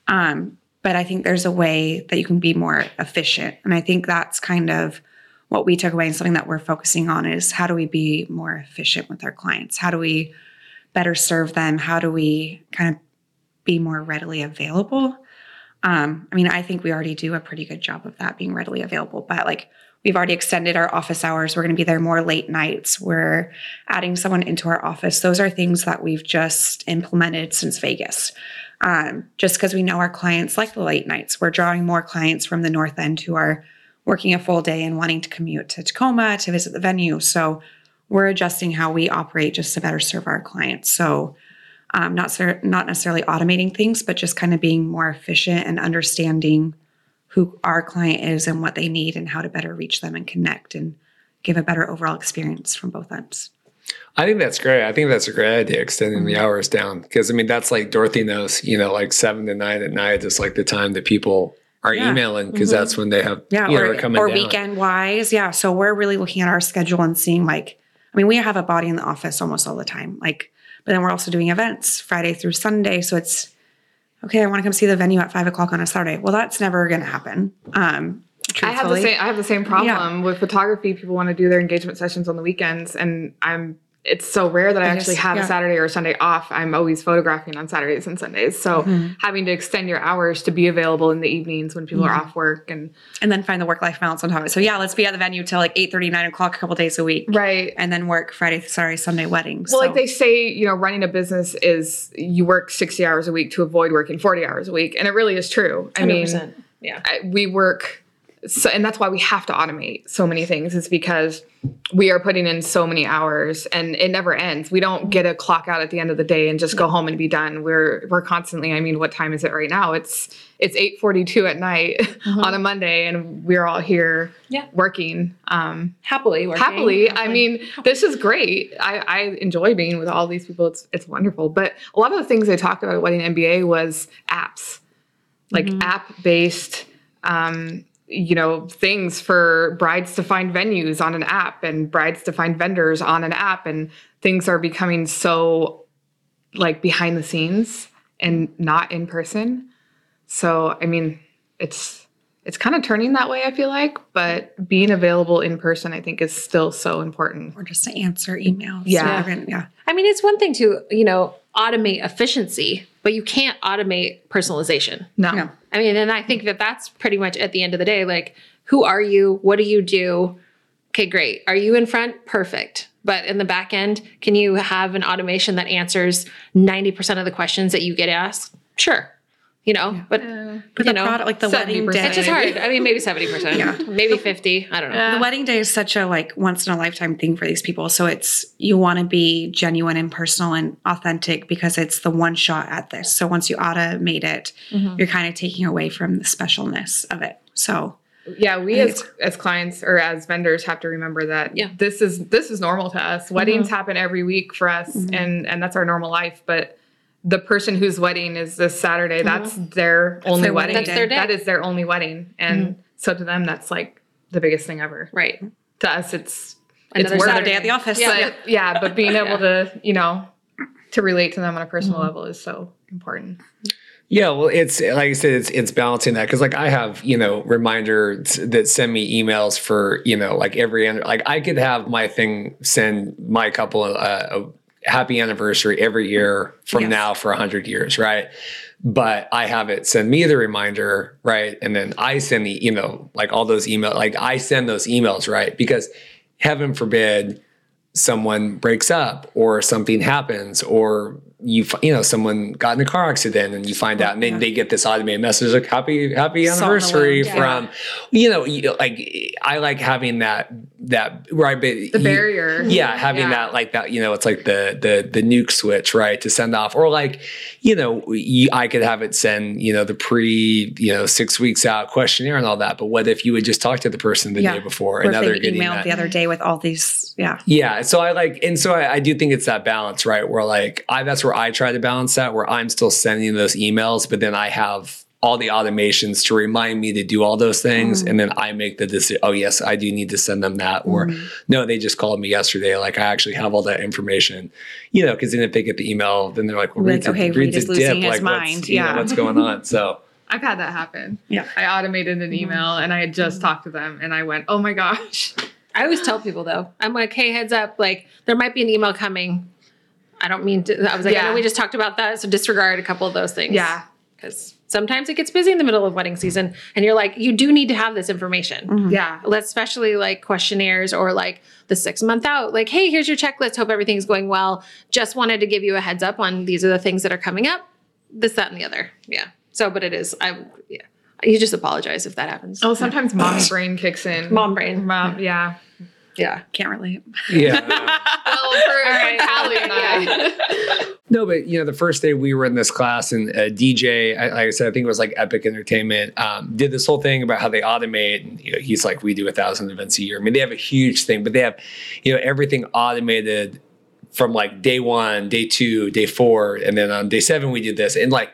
Um, but I think there's a way that you can be more efficient. And I think that's kind of what we took away and something that we're focusing on is how do we be more efficient with our clients? How do we better serve them? How do we kind of be more readily available? Um, I mean, I think we already do a pretty good job of that being readily available, but like we've already extended our office hours. We're going to be there more late nights. We're adding someone into our office. Those are things that we've just implemented since Vegas. Um, just because we know our clients like the late nights, we're drawing more clients from the north end who are working a full day and wanting to commute to Tacoma to visit the venue. So we're adjusting how we operate just to better serve our clients. So um, not cer- not necessarily automating things, but just kind of being more efficient and understanding who our client is and what they need and how to better reach them and connect and give a better overall experience from both ends. I think that's great. I think that's a great idea, extending the hours down. Because I mean, that's like Dorothy knows, you know, like seven to nine at night is like the time that people are Yeah. emailing because that's when they have, Yeah, you know, or, coming or down. weekend wise. Yeah. So we're really looking at our schedule and seeing like, I mean, we have a body in the office almost all the time. Like, but then we're also doing events Friday through Sunday. So it's okay, I want to come see the venue at five o'clock on a Saturday. Well, that's never gonna happen. Um I have the same. I have the same problem Yeah. with photography. People want to do their engagement sessions on the weekends, and I'm. It's so rare that I, I actually guess, have yeah. a Saturday or a Sunday off. I'm always photographing on Saturdays and Sundays. So Mm-hmm. having to extend your hours to be available in the evenings when people are Mm-hmm. off work and and then find the work life balance on top of it. So yeah, let's be at the venue till like 8 9 o'clock a couple days a week. right. And then work Friday, Saturday, Sunday weddings. Well, So- like they say, you know, running a business is you work 60 hours a week to avoid working 40 hours a week. And it really is true. I mean, 100%. Yeah. I- we work so, and that's why we have to automate so many things is because we are putting in so many hours and it never ends. We don't get a clock out at the end of the day and just go home and be done. We're we're constantly i mean what time is it right now? It's it's 8.42 at night on a monday and we're all here Yeah. working um Happily working. happily. I mean this is great. I, I enjoy being with all these people. It's it's wonderful. But a lot of the things they talked about at wedding mba was apps like app based um you know things for brides to find venues on an app and brides to find vendors on an app and things are becoming so like behind the scenes and not in person so i mean it's it's kind of turning that way, I feel like, but being available in person, I think, is still so important. Or just to answer emails. Yeah. Yeah. I mean, it's one thing to, you know, automate efficiency, but you can't automate personalization. No. No. I mean, and I think that that's pretty much at the end of the day, like, who are you? What do you do? Okay, great. Are you in front? Perfect. But in the back end, can you have an automation that answers 90% of the questions that you get asked? Sure. You know, but But you the know, product, like the wedding 70%. day. it's just hard. I mean, maybe 70%, Yeah. maybe 50. I don't know. The wedding day is such a like once in a lifetime thing for these people. So it's you want to be genuine and personal and authentic because it's the one shot at this. So once you automate it, mm-hmm. you're kind of taking away from the specialness of it. So Yeah, we as as clients or as vendors have to remember that Yeah. this is this is normal to us. Weddings mm-hmm. happen every week for us mm-hmm. and and that's our normal life, but the person whose wedding is this Saturday, uh-huh. that's their only their wedding. wedding That's their day. That is their only wedding. And mm-hmm. so to them that's like the biggest thing ever. Right. To us it's Another it's work. another day at the office. Yeah. But yeah, but being able to, you know, to relate to them on a personal mm-hmm. level is so important. Yeah, well, it's like I said, it's it's balancing that because like I have you know reminders that send me emails for you know like every an- like I could have my thing send my couple uh, a, a happy anniversary every year from Yes. now for a hundred years, right? But I have it send me the reminder, right? And then I send the you know like all those email like I send those emails, right? Because heaven forbid someone breaks up or something happens or you you know someone got in a car accident and you find out and then they get this automated message like happy happy Salt in the anniversary from you know you, like I like having that that right but The barrier. yeah having Yeah. that like that you know it's like the the the nuke switch right to send off or like you know you, I could have it send you know the pre you know six weeks out questionnaire and all that but what if you would just talk to the person the Yeah. day before Or and if now they're getting emailed that the other day with all these, yeah. yeah. So I like, and so I, I do think it's that balance, right? Where like, I, that's where I try to balance that, where I'm still sending those emails, but then I have all the automations to remind me to do all those things. Mm. And then I make the decision, oh, yes, I do need to send them that. Or mm. no, they just called me yesterday. Like, I actually have all that information, you know, because then if they get the email, then they're like, well, Like, Reed's a- okay, Reed's Reed a is losing his what's- mind. you know, Yeah. what's going on? So, I've had that happen. Yeah. I automated an mm-hmm. email and I had just mm-hmm. talked to them and I went, oh my gosh. I always tell people though, I'm like, hey, heads up, like there might be an email coming. I don't mean to. I was like, I Yeah. know we just talked about that, so disregard a couple of those things. Yeah. because sometimes it gets busy in the middle of wedding season, and you're like, you do need to have this information. Mm-hmm. Yeah. Let's especially like questionnaires or like the six month out. Like, hey, here's your checklist. Hope everything's going well. Just wanted to give you a heads up on these are the things that are coming up. This, that, and the other. Yeah. So, but it is. I yeah. You just apologize if that happens. Oh, sometimes mommy brain kicks in. Mom brain. Mom, yeah. Yeah. Yeah, can't relate. yeah. Well, for, right. for Callie and I. No, but you know, the first day we were in this class, and uh, DJ, I, like I said, I think it was like Epic Entertainment, um, did this whole thing about how they automate. And you know, he's like, we do a thousand events a year. I mean, they have a huge thing, but they have, you know, everything automated from like day one, day two, day four, and then on day seven we did this. And like,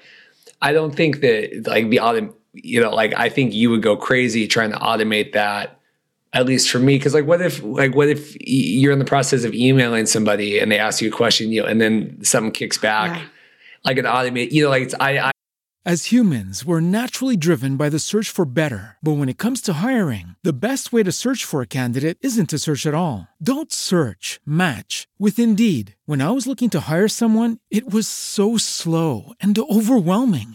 I don't think that like the autom, you know, like I think you would go crazy trying to automate that at least for me because like what if like what if you're in the process of emailing somebody and they ask you a question you know and then something kicks back Yeah. like an automate you know like it's i i As humans, we're naturally driven by the search for better. But when it comes to hiring, the best way to search for a candidate isn't to search at all. Don't search, match with Indeed. When I was looking to hire someone, it was so slow and overwhelming.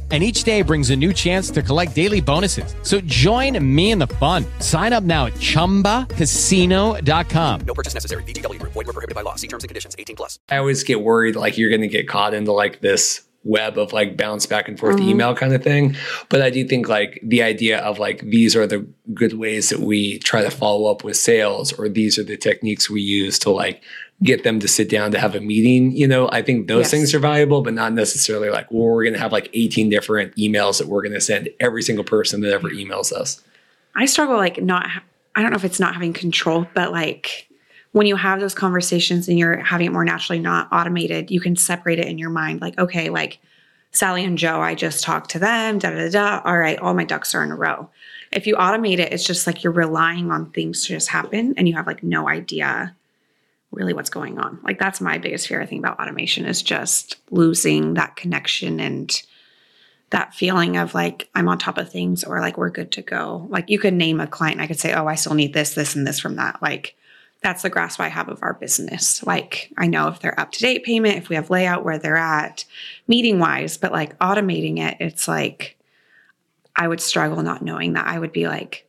And each day brings a new chance to collect daily bonuses. So join me in the fun. Sign up now at chumbacasino.com. No purchase necessary. VGW Group. Void were prohibited by law. See terms and conditions. 18 plus. I always get worried like you're going to get caught into like this web of like bounce back and forth mm-hmm. email kind of thing. But I do think like the idea of like these are the good ways that we try to follow up with sales or these are the techniques we use to like get them to sit down to have a meeting, you know, I think those Yes. things are valuable, but not necessarily like, well, we're going to have like 18 different emails that we're going to send every single person that ever emails us. I struggle like not ha- I don't know if it's not having control, but like when you have those conversations and you're having it more naturally, not automated, you can separate it in your mind. Like, okay, like Sally and Joe, I just talked to them, da da da. All right, all my ducks are in a row. If you automate it, it's just like you're relying on things to just happen and you have like no idea really what's going on. Like that's my biggest fear I think about automation is just losing that connection and that feeling of like I'm on top of things or like we're good to go. Like you could name a client, I could say, oh, I still need this, this, and this from that. Like that's the grasp I have of our business. Like I know if they're up to date payment, if we have layout where they're at, meeting wise, but like automating it, it's like I would struggle not knowing that. I would be like,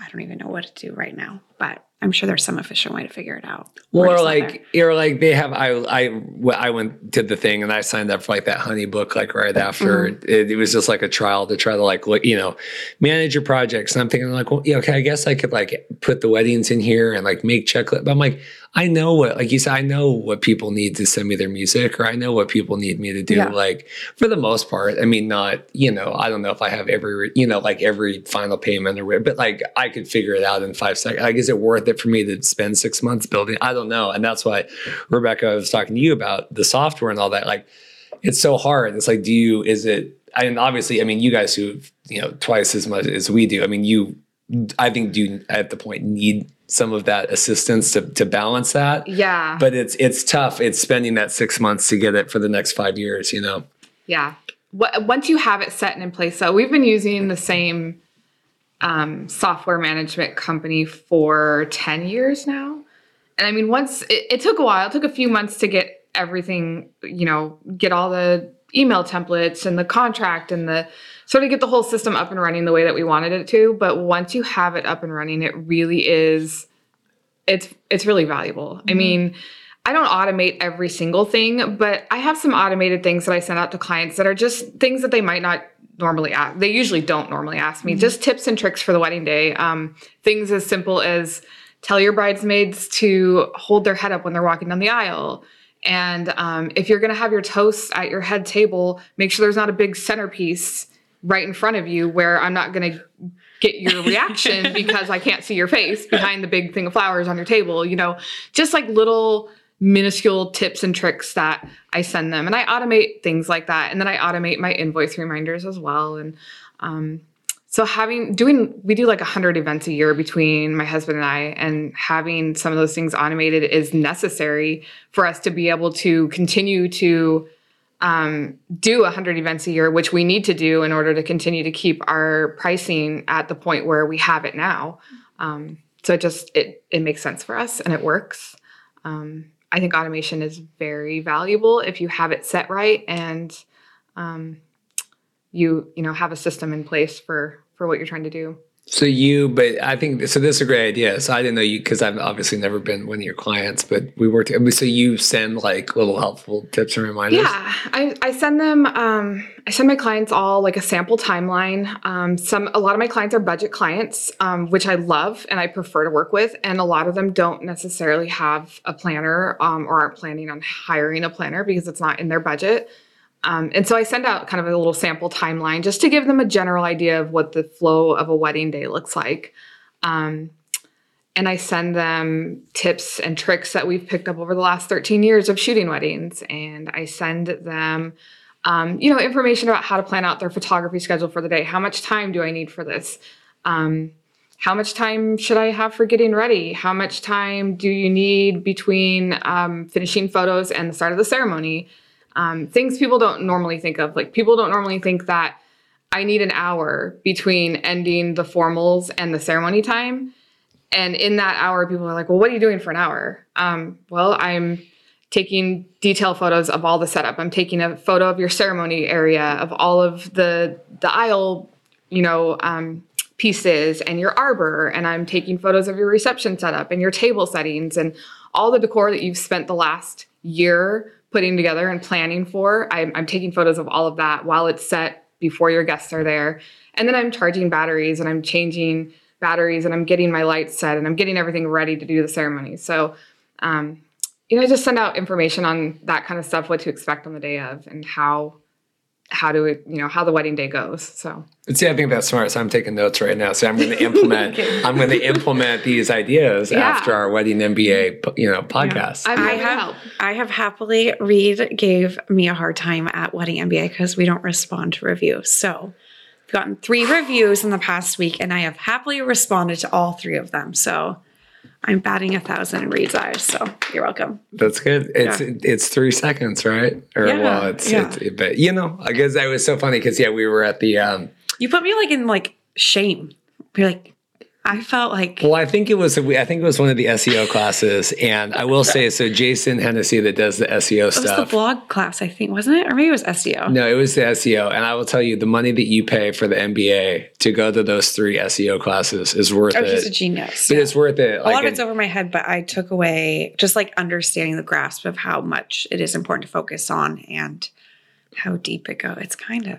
I don't even know what to do right now. But I'm sure there's some efficient way to figure it out. We're Or just not there. like, or like they have. I I I went to the thing and I signed up for like that HoneyBook like right after. Mm-hmm. It, it was just like a trial to try to like look, you know, manage your projects. And I'm thinking like, well, yeah, okay, I guess I could like put the weddings in here and like make checklist. But I'm like, I know what, like you said, I know what people need to send me their music, or I know what people need me to do. Yeah. Like for the most part, I mean, not you know, I don't know if I have every you know like every final payment or whatever, but like I could figure it out in five seconds. Like, is it worth it for me to spend six months building? I don't know, and that's why Rebecca I was talking to you about the software and all that. Like, it's so hard. It's like, do you? Is it? And obviously, I mean, you guys who you know twice as much as we do. I mean, you, I think, do at the point need some of that assistance to to balance that. Yeah. But it's it's tough. It's spending that six months to get it for the next five years. You know. Yeah. Wha- Once you have it set and in place, so we've been using the same um, software management company for 10 years now. And I mean, once it, it took a while, it took a few months to get everything, you know, get all the email templates and the contract and the sort of get the whole system up and running the way that we wanted it to. But once you have it up and running, it really is, it's, it's really valuable. I mean, I don't automate every single thing, but I have some automated things that I send out to clients that are just things that they might not normally ask. They usually don't normally ask me. Just tips and tricks for the wedding day. Um, things as simple as tell your bridesmaids to hold their head up when they're walking down the aisle. And um, if you're going to have your toast at your head table, make sure there's not a big centerpiece right in front of you where I'm not going to get your reaction because I can't see your face behind the big thing of flowers on your table. You know, just like little minuscule tips and tricks that I send them. And I automate things like that. And then I automate my invoice reminders as well. And um, so having doing we do like 100 events a year between my husband and I and having some of those things automated is necessary for us to be able to continue to um, do 100 events a year which we need to do in order to continue to keep our pricing at the point where we have it now. Um, so it just it it makes sense for us and it works. Um, i think automation is very valuable if you have it set right and um, you you know have a system in place for for what you're trying to do So you, but I think so. This is a great idea. So I didn't know you because I've obviously never been one of your clients, but we worked. So you send like little helpful tips and reminders. Yeah, I, I send them. Um, I send my clients all like a sample timeline. Um, some a lot of my clients are budget clients, um, which I love and I prefer to work with, and a lot of them don't necessarily have a planner um, or aren't planning on hiring a planner because it's not in their budget. Um, and so I send out kind of a little sample timeline just to give them a general idea of what the flow of a wedding day looks like. Um, and I send them tips and tricks that we've picked up over the last 13 years of shooting weddings. And I send them, um, you know, information about how to plan out their photography schedule for the day. How much time do I need for this? Um, how much time should I have for getting ready? How much time do you need between um, finishing photos and the start of the ceremony? Um, things people don't normally think of. Like people don't normally think that I need an hour between ending the formals and the ceremony time. And in that hour, people are like, well, what are you doing for an hour? Um, well, I'm taking detail photos of all the setup. I'm taking a photo of your ceremony area, of all of the the aisle, you know, um, pieces and your arbor, and I'm taking photos of your reception setup and your table settings and all the decor that you've spent the last year putting together and planning for. I'm, I'm taking photos of all of that while it's set before your guests are there, and then I'm charging batteries and I'm changing batteries and I'm getting my lights set and I'm getting everything ready to do the ceremony. So. Um, you know, I just send out information on that kind of stuff, what to expect on the day of, and how how to you know how the wedding day goes. So see, I think that's smart. So I'm taking notes right now. So I'm going to implement. I'm going to implement these ideas Yeah. after our wedding MBA, you know, podcast. I'm I have help. I have happily Reed gave me a hard time at Wedding MBA because we don't respond to reviews. So I've gotten three reviews in the past week, and I have happily responded to all three of them. So I'm batting a thousand in Reed's eyes. So you're welcome. That's good. It's Yeah. it's three seconds, right? Or Yeah, well, it's, yeah. it's but you know, I guess that was so funny because yeah, we were at the um You put me like in like shame. You're like, I felt like well, I think it was I think it was one of the SEO classes, and I will say so. Jason Hennessey that does the SEO stuff. it was the stuff. blog class, I think, wasn't it? Or maybe it was SEO. No, it was the SEO, and I will tell you, the money that you pay for the MBA to go to those three SEO classes is worth Oh, it. he's a genius. But it's worth it. a lot of it's over my head, but I took away just like understanding the grasp of how much it is important to focus on and how deep it goes. It's kind of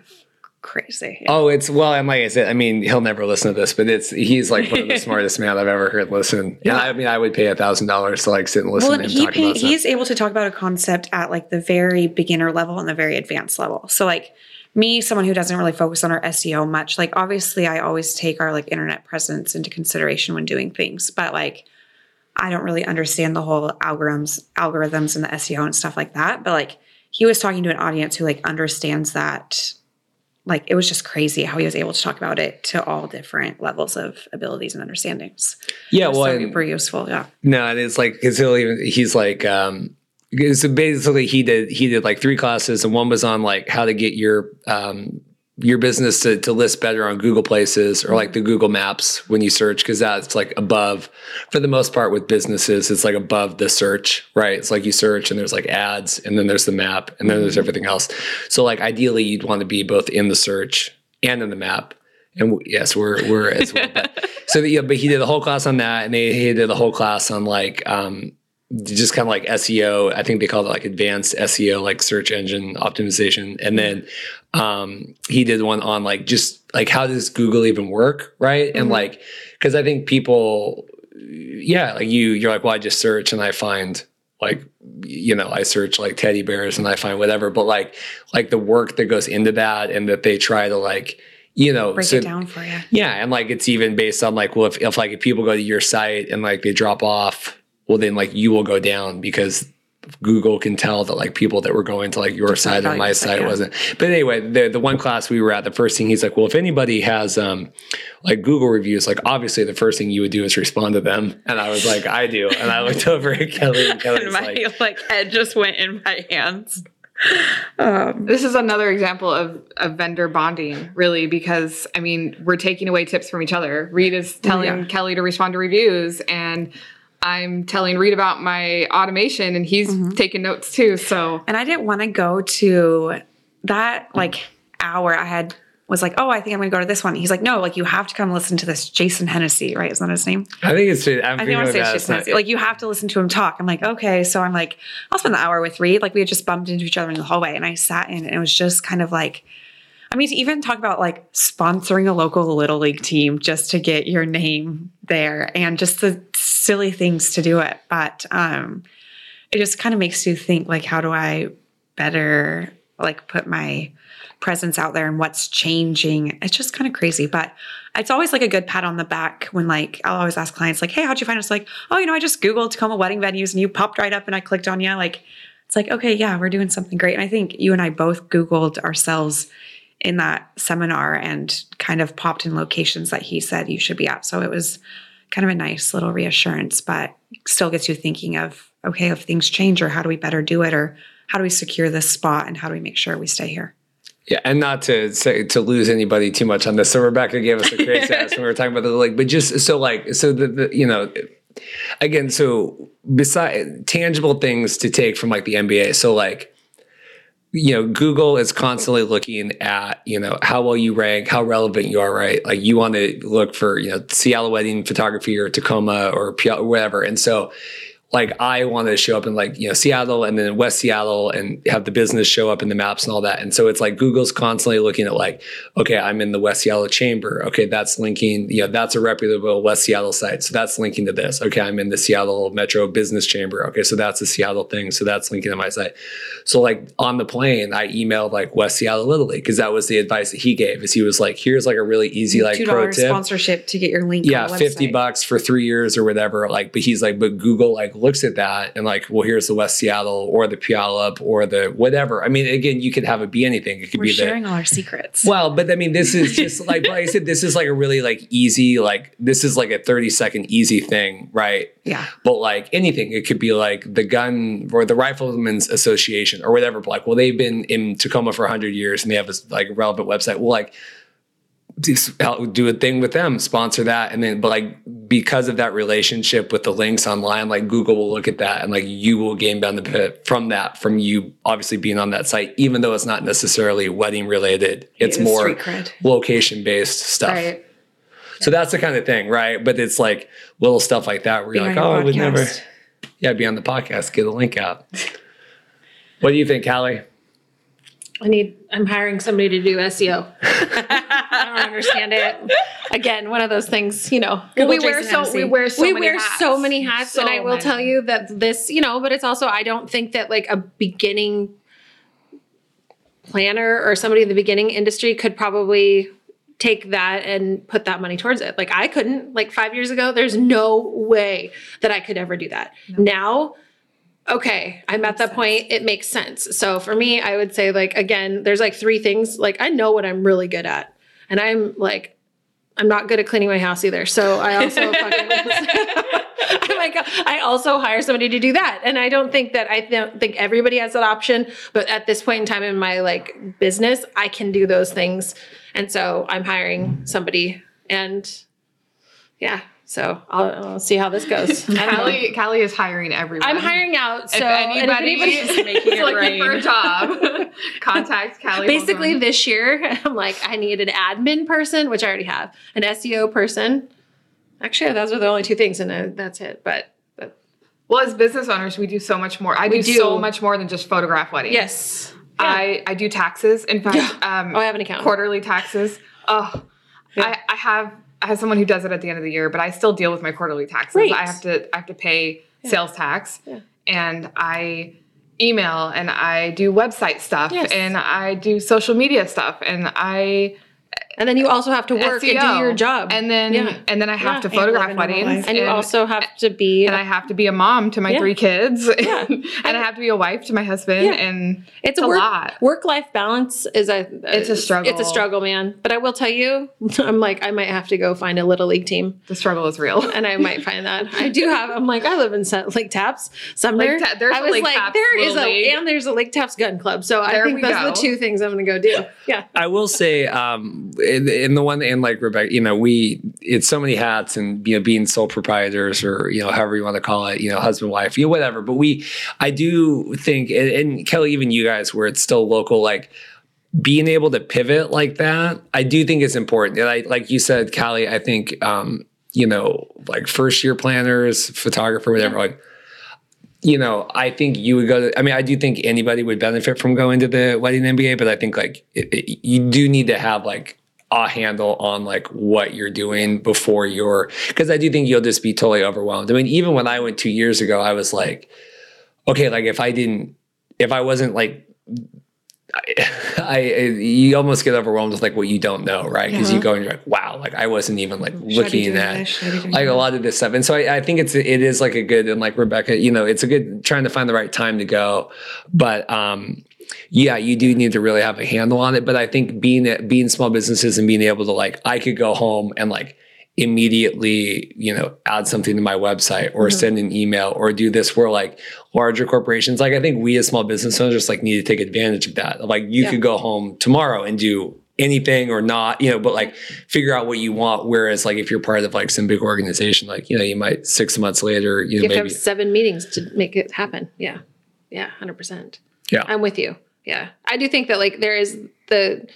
crazy. Oh, it's well, and like I said, I mean, he'll never listen to this, but it's he's like one of the smartest man I've ever heard listen. Yeah, I mean, I would pay a thousand dollars to like sit and listen well, to and him he talk pay, he's able to talk about a concept at like the very beginner level and the very advanced level. So like me, someone who doesn't really focus on our SEO much, like obviously I always take our like internet presence into consideration when doing things, but like I don't really understand the whole algorithms, algorithms and the SEO and stuff like that. But like he was talking to an audience who like understands that. Like it was just crazy how he was able to talk about it to all different levels of abilities and understandings. yeah, well, so super useful. Yeah. No, and it's like because he'll even he's like um so basically he did he did like three classes and one was on like how to get your um your business to, to list better on Google Places or like the Google Maps when you search because that's like above for the most part with businesses it's like above the search right it's like you search and there's like ads and then there's the map and then there's everything else so like ideally you'd want to be both in the search and in the map and w- yes we're we're as well but, so yeah but he did the whole class on that and they, he did a whole class on like um just kind of like SEO. I think they called it like advanced SEO, like search engine optimization. And then um, he did one on like just like how does Google even work, right? And like because I think people, yeah, like you, you're like, well, I just search and I find like you know I search like teddy bears and I find whatever, but like like the work that goes into that and that they try to like you know Break so- it down for you. yeah, and like it's even based on like, well, if, if like if people go to your site and like they drop off, well then like you will go down because Google can tell that like people that were going to like your site and my is site yeah. wasn't. But anyway, the the one class we were at, the first thing he's like, well, if anybody has um like Google reviews, like obviously the first thing you would do is respond to them. And I was like, I do. And I looked over at Kelly and Kelly's and my like, like, head just went in my hands. Um, This is another example of, of vendor bonding, really, because I mean, we're taking away tips from each other. Reed is telling Yeah. Kelly to respond to reviews, and I'm telling Reed about my automation, and he's mm-hmm. taking notes too. So and I didn't want to go to that like hour. I had was like, oh, I think I'm going to go to this one. He's like, no, like you have to come listen to this Jason Hennessey, right? Isn't that his name? I think it's I'm I think I want to say it's Jason Hennessey. Like you have to listen to him talk. I'm like, okay. So I'm like, I'll spend the hour with Reed. Like we had just bumped into each other in the hallway, and I sat in, and it was just kind of like. I mean, to even talk about like sponsoring a local little league team just to get your name there and just the silly things to do it. But um, it just kind of makes you think like, how do I better like put my presence out there and what's changing? It's just kind of crazy. But it's always like a good pat on the back when like I'll always ask clients like, hey, how'd you find us? Like, oh, you know, I just Googled Tacoma wedding venues and you popped right up and I clicked on you. Like, it's like, okay, yeah, we're doing something great. And I think you and I both Googled ourselves in that seminar and kind of popped in locations that he said you should be at. So it was kind of a nice little reassurance, but still gets you thinking of okay, if things change, or how do we better do it, or how do we secure this spot, and how do we make sure we stay here? Yeah, and not to say to lose anybody too much on this. So Rebecca gave us a great ass when we were talking about the like, but just so like so the, the you know again so beside tangible things to take from like the MBA. So like you know google is constantly looking at you know how well you rank how relevant you are right? Like you want to look for you know seattle wedding photography or tacoma or whatever. And so like I wanted to show up in like you know Seattle and then West Seattle and have the business show up in the maps and all that. And so it's like Google's constantly looking at like, okay, I'm in the West Seattle Chamber. Okay, that's linking. You know, that's a reputable West Seattle site, so that's linking to this. Okay, I'm in the Seattle Metro Business Chamber. Okay, so that's a Seattle thing, so that's linking to my site. So like on the plane, I emailed like West Seattle Little League because that was the advice that he gave. Is he was like, here's like a really easy like pro $2 tip. sponsorship to get your link. Yeah, on the fifty bucks for three years or whatever. Like, but he's like, but Google like looks at that and like, well, here's the West Seattle or the Puyallup or the whatever. I mean, again, you could have it be anything. It could We're be the sharing all our secrets. well, but I mean, this is just like, like I said, this is like a really like easy, like this is like a 30 second easy thing, right? Yeah. But like anything, it could be like the gun or the Riflemen's Association or whatever. Like, well, they've been in Tacoma for 100 years and they have this like relevant website. Well, like, Uh, do a thing with them, sponsor that, and then but like because of that relationship with the links online, like Google will look at that and like you will gain benefit from that, from you obviously being on that site, even though it's not necessarily wedding related. It's Yeah, more location based stuff. Right. So that's the kind of thing, right? But it's like little stuff like that where Be you're like, oh, your I would never, podcast. yeah, be on the podcast, get a link out. what do you think, Callie? I need. I'm hiring somebody to do SEO. I don't understand it. Again, one of those things. You know, Google we wear Jason so we wear so we many wear hats. so many hats, and I will many. tell you that this. You know, but it's also I don't think that like a beginning planner or somebody in the beginning industry could probably take that and put that money towards it. Like I couldn't. Like five years ago, there's no way that I could ever do that. Now okay, I'm at that point, it makes sense. So for me, I would say like again, there's like three things. Like I know what I'm really good at. And I'm like I'm not good at cleaning my house either. So I also fucking I'm like I also hire somebody to do that. And I don't think that I don't think everybody has that option, but at this point in time in my like business, I can do those things. And so I'm hiring somebody and yeah, so I'll, I'll see how this goes. I don't know. Callie, Callie is hiring everyone. I'm hiring out. So If anybody is making it looking for a job, contact Callie. Basically, Holden. this year, I'm like, I need an admin person, which I already have, an SEO person. Actually, those are the only two things, and uh, that's it. But, but well, as business owners, we do so much more. I do, do. so much more than just photograph weddings. yes, I I do taxes. In fact, um, Oh, I have an account. Quarterly taxes. Oh, I, I have I have someone who does it at the end of the year, but I still deal with my quarterly taxes. Great. I have to I have to pay sales tax, Yeah. and I email and I do website stuff Yes. and I do social media stuff and I and then you also have to work and do your job, and then Yeah. and then I have Yeah. to photograph live weddings life. and you also have to be. and I have to be a mom to my Yeah. three kids Yeah. and, I have to be a wife to my husband Yeah. and it's a a work, lot. Work life balance is a It's a struggle. It's a struggle, man. But I will tell you, I'm like I might have to go find a little league team. the struggle is real. and I might find that. I do have. I'm like, I live in Sa- Lake Tapps, somewhere. Lake Ta- there's I a was Lake like, Tapps there is a League. and there's a Lake Tapps Gun Club. So I think we those are the two things I'm going to go do. Yeah. I will say, um, in, the one, and like Rebecca, you know, we, it's so many hats and, you know, being sole proprietors or, you know, however you want to call it, you know, husband, wife, you know, whatever. But we, I do think, and, and Kelly, even you guys, where it's still local, like, being able to pivot like that, I do think is important. And I, like you said, Callie, I think, um, you know, like first year planners, photographer, whatever, like, you know, I think you would go to, I mean, I do think anybody would benefit from going to the wedding MBA, but I think like it, it- you do need to have like a handle on like what you're doing before you're, because I do think you'll just be totally overwhelmed. I mean, even when I went two years ago, I was like, okay, like if I didn't, if I wasn't like, I, I you almost get overwhelmed with like what you don't know, right? Because you go and you're like, wow, like I wasn't even like Should looking at this? Should I like a lot of this stuff. And so I, I think it's it is like a good and like Rebecca, you know, it's a good trying to find the right time to go. But um, yeah, you do need to really have a handle on it. But I think being being small businesses and being able to like, I could go home and like immediately, you know, add something to my website or Mm-hmm. send an email or do this where like larger corporations, like I think we as small business owners just like need to take advantage of that. Like you Yeah. could go home tomorrow and do anything or not, you know, but like figure out what you want. Whereas like if you're part of like some big organization, like, you know, you might six months later, you know, You have to maybe have seven meetings to make it happen. Yeah. Yeah. 100%. Yeah. I'm with you. Yeah. I do think that like there is the,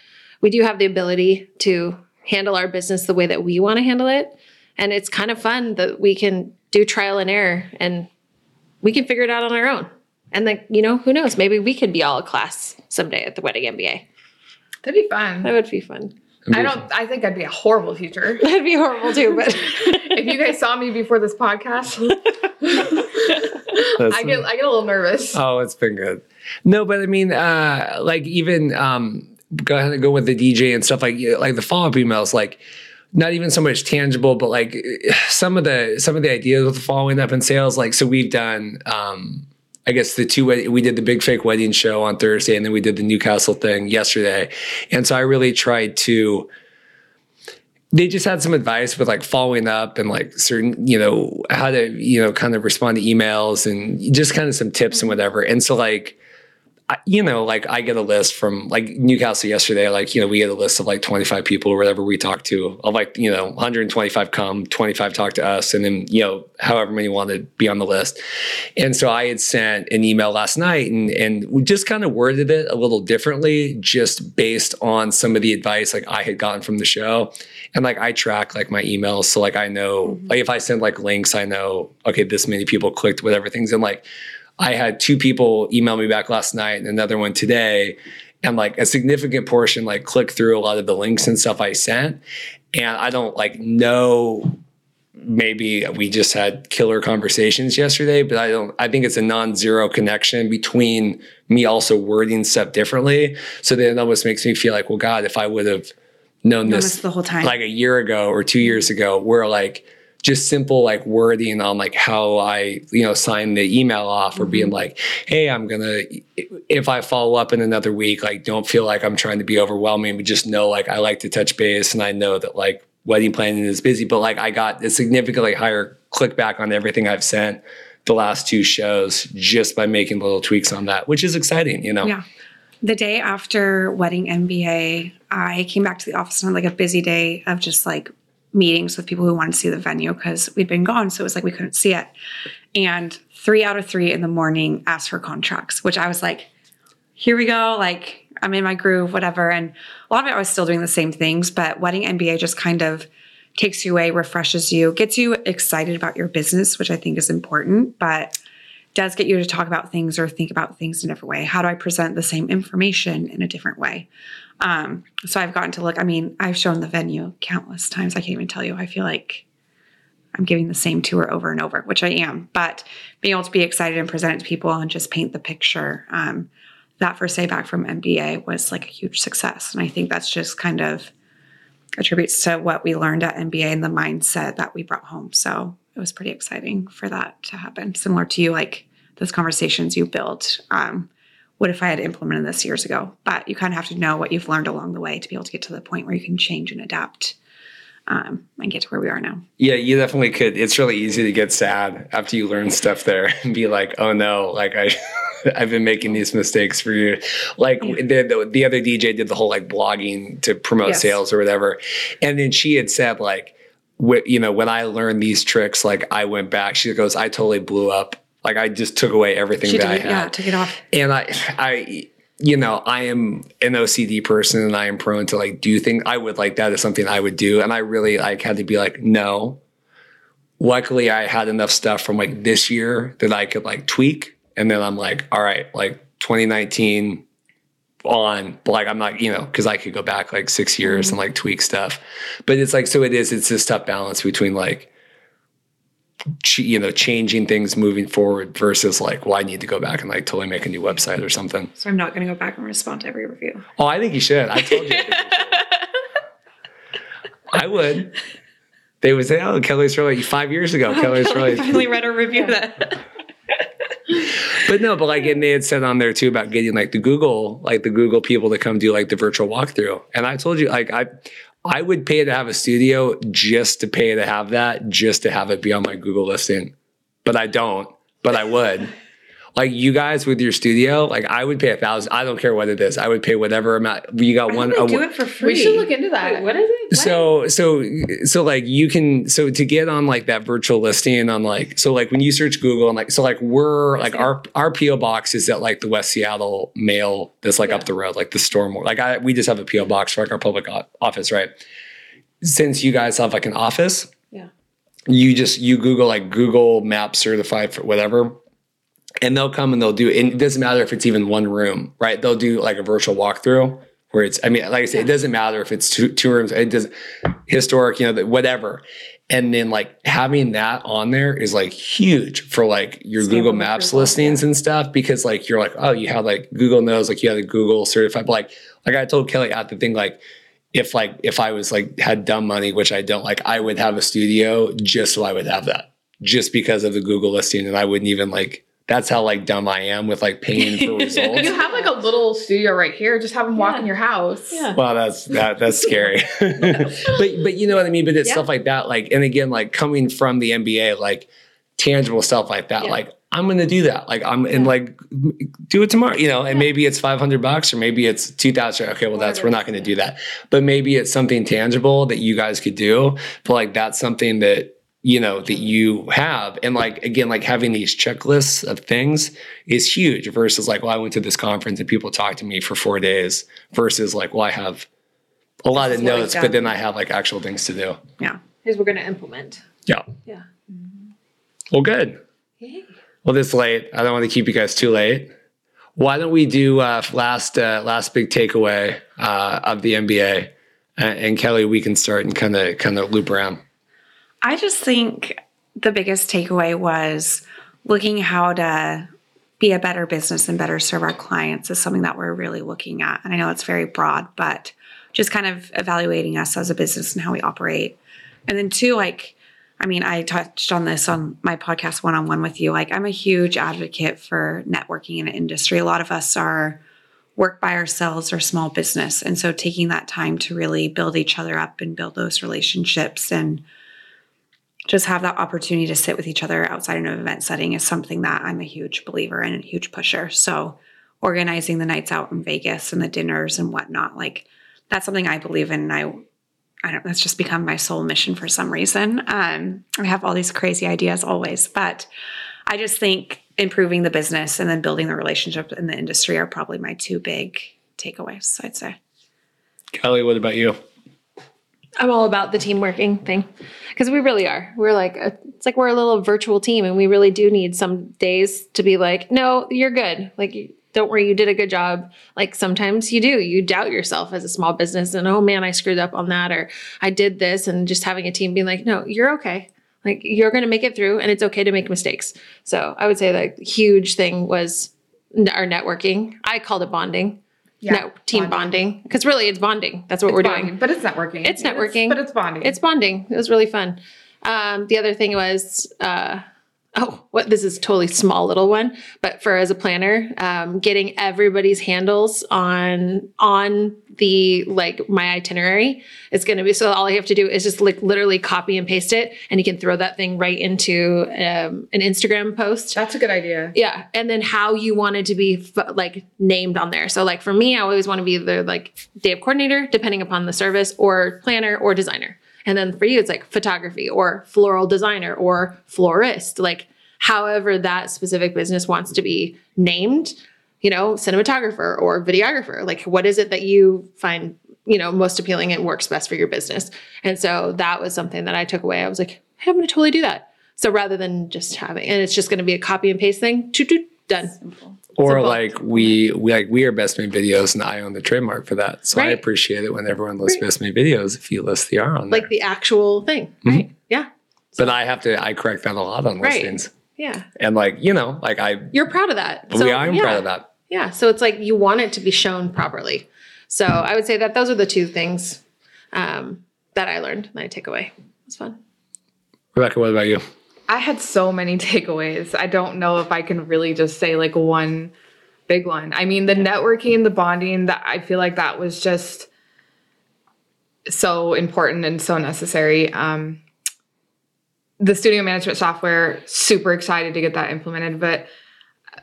we do have the ability to handle our business the way that we want to handle it. And it's kind of fun that we can do trial and error and we can figure it out on our own. And then, you know, who knows? Maybe we could be all a class someday at the wedding MBA. That'd be fun. That would be fun. I don't. I think I'd be a horrible teacher. That'd be horrible too, but if you guys saw me before this podcast, I get I get a little nervous. Oh, it's been good. No, but I mean, uh, like even um, go ahead and go with the DJ and stuff like like the follow up emails, like not even so much tangible, but like some of the some of the ideas with following up in sales. Like so, we've done. Um, I guess the two we did the big fake wedding show on Thursday, and then we did the Newcastle thing yesterday, and so I really tried to they just had some advice with like following up and like certain, you know, how to, you know, kind of respond to emails and just kind of some tips and mm-hmm. whatever. And so like, you know, like I get a list from like Newcastle yesterday, like, you know, we get a list of like 25 people or whatever we talk to of like, you know, 125 come, 25 talk to us. And then, you know, however many want to be on the list. And so I had sent an email last night and, and we just kind of worded it a little differently, just based on some of the advice like I had gotten from the show. And like I track like my emails. So like I know, mm-hmm. like if I send like links, I know, okay, this many people clicked whatever things. And like I had two people email me back last night and another one today. And like a significant portion like click through a lot of the links and stuff I sent. And I don't like know maybe we just had killer conversations yesterday, but I don't I think it's a non-zero connection between me also wording stuff differently. So then it almost makes me feel like, well, God, if I would have known Known this this the whole time. like a year ago or two years ago, where like just simple like wording on like how I, you know, sign the email off or being mm-hmm. like, hey, I'm gonna if I follow up in another week, like don't feel like I'm trying to be overwhelming, but just know like I like to touch base and I know that like wedding planning is busy, but like I got a significantly higher click back on everything I've sent the last two shows just by making little tweaks on that, which is exciting, you know. Yeah. The day after wedding MBA, I came back to the office and had like a busy day of just like meetings with people who wanted to see the venue because we'd been gone. So it was like we couldn't see it. And three out of three in the morning asked for contracts, which I was like, here we go. Like I'm in my groove, whatever. And a lot of it I was still doing the same things, but wedding MBA just kind of takes you away, refreshes you, gets you excited about your business, which I think is important, but does get you to talk about things or think about things in a different way. How do I present the same information in a different way? Um, so I've gotten to look, I mean, I've shown the venue countless times. I can't even tell you. I feel like I'm giving the same tour over and over, which I am, but being able to be excited and present it to people and just paint the picture. Um, that first day back from MBA was like a huge success. And I think that's just kind of attributes to what we learned at MBA and the mindset that we brought home. So it was pretty exciting for that to happen. Similar to you, like those conversations you built. Um, what if I had implemented this years ago? But you kind of have to know what you've learned along the way to be able to get to the point where you can change and adapt um, and get to where we are now. Yeah, you definitely could. It's really easy to get sad after you learn stuff there and be like, "Oh no, like I I've been making these mistakes for you. Like the, the the other DJ did the whole like blogging to promote Yes. sales or whatever. And then she had said like wh- you know, when I learned these tricks, like I went back, she goes, "I totally blew up. Like I just took away everything She that I had." yeah, took it off. and I, I, you know, I am an OCD person, and I am prone to like do things. I would like that is something I would do, and I really like had to be like, no. Luckily, I had enough stuff from like this year that I could like tweak, and then I'm like, all right, like 2019 on, but like I'm not, you know, because I could go back like six years and like tweak stuff, but it's like so it is. It's this tough balance between like you know changing things moving forward versus like well i need to go back and like totally make a new website or something So I'm not going to go back and respond to every review. oh i think you should i told you I, you. I would they would say oh kelly's really five years ago oh, kelly's really finally read a review that. but no, but like, and they had said on there too about getting like the Google, like the Google people to come do like the virtual walkthrough. And I told you, like, I, I would pay to have a studio just to pay to have that, just to have it be on my Google listing. But I don't, but I would. Like you guys with your studio, like I would pay a thousand. I don't care what it is. I would pay whatever amount. You got one. a- do it for free. We should look into that. what is it? so so so like you can so to get on like that virtual listing on like so like when you search Google and like so like we're like our our PO box is at like the West Seattle mail that's like up the road like the storm like I we just have a PO box for like our public office right since you guys have like an office Yeah. you just you Google like Google Map certified for whatever and they'll come and they'll do and it doesn't matter if it's even one room right? They'll do like a virtual walkthrough where it's i mean like i said it doesn't matter if it's two, two rooms it does historic you know whatever. And then like having that on there is like huge for like your google maps listings and stuff because like you're like oh you have like google knows like you have the google certified but like like i told kelly at the thing like if like if i was like had dumb money which i don't like i would have a studio just so i would have that just because of the google listing and i wouldn't even like that's how like dumb i am with like paying for results You have like a little studio right here. Just have them walk in your house. Yeah. well, that's that that's scary. but but you know what I mean. But it's Yeah. stuff like that. Like and again, like coming from the MBA, like tangible stuff like that. Yeah. Like I'm gonna do that. Like I'm and like do it tomorrow. You know, and maybe it's 500 bucks or maybe it's 2,000. Okay, well that's we're not gonna do that. But maybe it's something tangible that you guys could do. But like that's something that you know that you have. And like again like having these checklists of things is huge versus like well i went to this conference and people talked to me for four days versus like well i have a lot of is what we've notes but then i have like actual things to do. Yeah. Here's we're gonna implement. yeah. Yeah. well good. Well this late. I don't want to keep you guys too late. Why don't we do uh last uh last big takeaway uh of the mba and, and kelly we can start and kind of kind of loop around I just think the biggest takeaway was looking how to be a better business and better serve our clients is something that we're really looking at. And I know it's very broad, but just kind of evaluating us as a business and how we operate. And then two, like, I mean, I touched on this on my podcast one on one with you. Like, I'm a huge advocate for networking in an industry. A lot of us are work by ourselves or small business. And so taking that time to really build each other up and build those relationships and just have that opportunity to sit with each other outside of an event setting is something that I'm a huge believer in and a huge pusher. So organizing the nights out in Vegas and the dinners and whatnot, like that's something I believe in. And I I don't that's just become my sole mission for some reason. Um, I have all these crazy ideas always, but I just think improving the business and then building the relationship in the industry are probably my two big takeaways, I'd say. kelly what about you I'm all about the team working thing because we really are. We're like, a, it's like we're a little virtual team, and we really do need some days to be like, no, you're good. Like, don't worry, you did a good job. Like sometimes you do, you doubt yourself as a small business, and oh man, I screwed up on that, or I did this, and just having a team being like, no, you're okay. Like you're going to make it through, and it's okay to make mistakes. So I would say the huge thing was our networking. I called it bonding. Yeah, no, team bonding because really it's bonding. That's what we're doing. But it's networking. It's networking. but it's bonding. It's bonding. It was really fun. Um, the other thing was, uh, oh, what this is totally small little one, but for as a planner, um, getting everybody's handles on on the like my itinerary is going to be so all I have to do is just like literally copy and paste it, and you can throw that thing right into um, an Instagram post. That's a good idea. Yeah, and then how you wanted to be like named on there. So like for me, I always want to be either like day of coordinator, depending upon the service, or planner or designer. And then for you, it's like photography or floral designer or florist, like however that specific business wants to be named. You know, cinematographer or videographer. Like, what is it that you find you know most appealing and works best for your business? And so that was something that I took away. I was like, hey, I'm going to totally do that. So rather than just having, and it's just going to be a copy and paste thing, done. Or like we we like we are best made videos and i own the trademark for that so i appreciate it when everyone lists Right. best made videos if you list the r on there Like the actual thing, Mm-hmm. right? Yeah, but i have to i correct that a lot on Right. listings yeah. and like you know like i You're proud of that. we i'm yeah. proud of that Yeah. So it's like you want it to be shown properly. So I would say that those are the two things um, that I learned that I take away. It's fun. rebecca what about you I had so many takeaways. I don't know if I can really just say like one big one. I mean, the networking, the bonding, that I feel like that was just so important and so necessary. Um, the studio management software, super excited to get that implemented, but uh,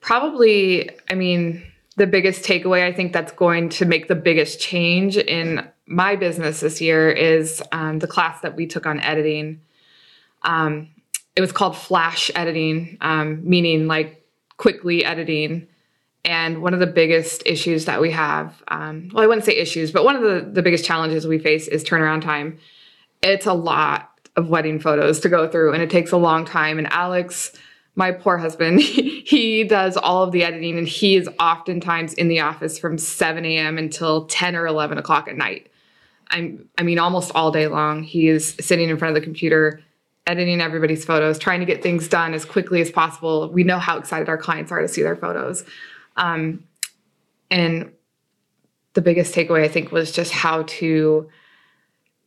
probably, I mean, the biggest takeaway I think that's going to make the biggest change in my business this year is um, the class that we took on editing. Um, it was called flash editing, um, meaning like quickly editing. And one of the biggest issues that we have, um, well, I wouldn't say issues, but one of the, the biggest challenges we face is turnaround time. It's a lot of wedding photos to go through, and it takes a long time. And Alex, my poor husband, he does all of the editing, and he is oftentimes in the office from 7 a.m. until 10 or 11 o'clock at night. I'm, I mean, almost all day long. He is sitting in front of the computer, editing everybody's photos, trying to get things done as quickly as possible. We know how excited our clients are to see their photos. Um, and the biggest takeaway, I think, was just how to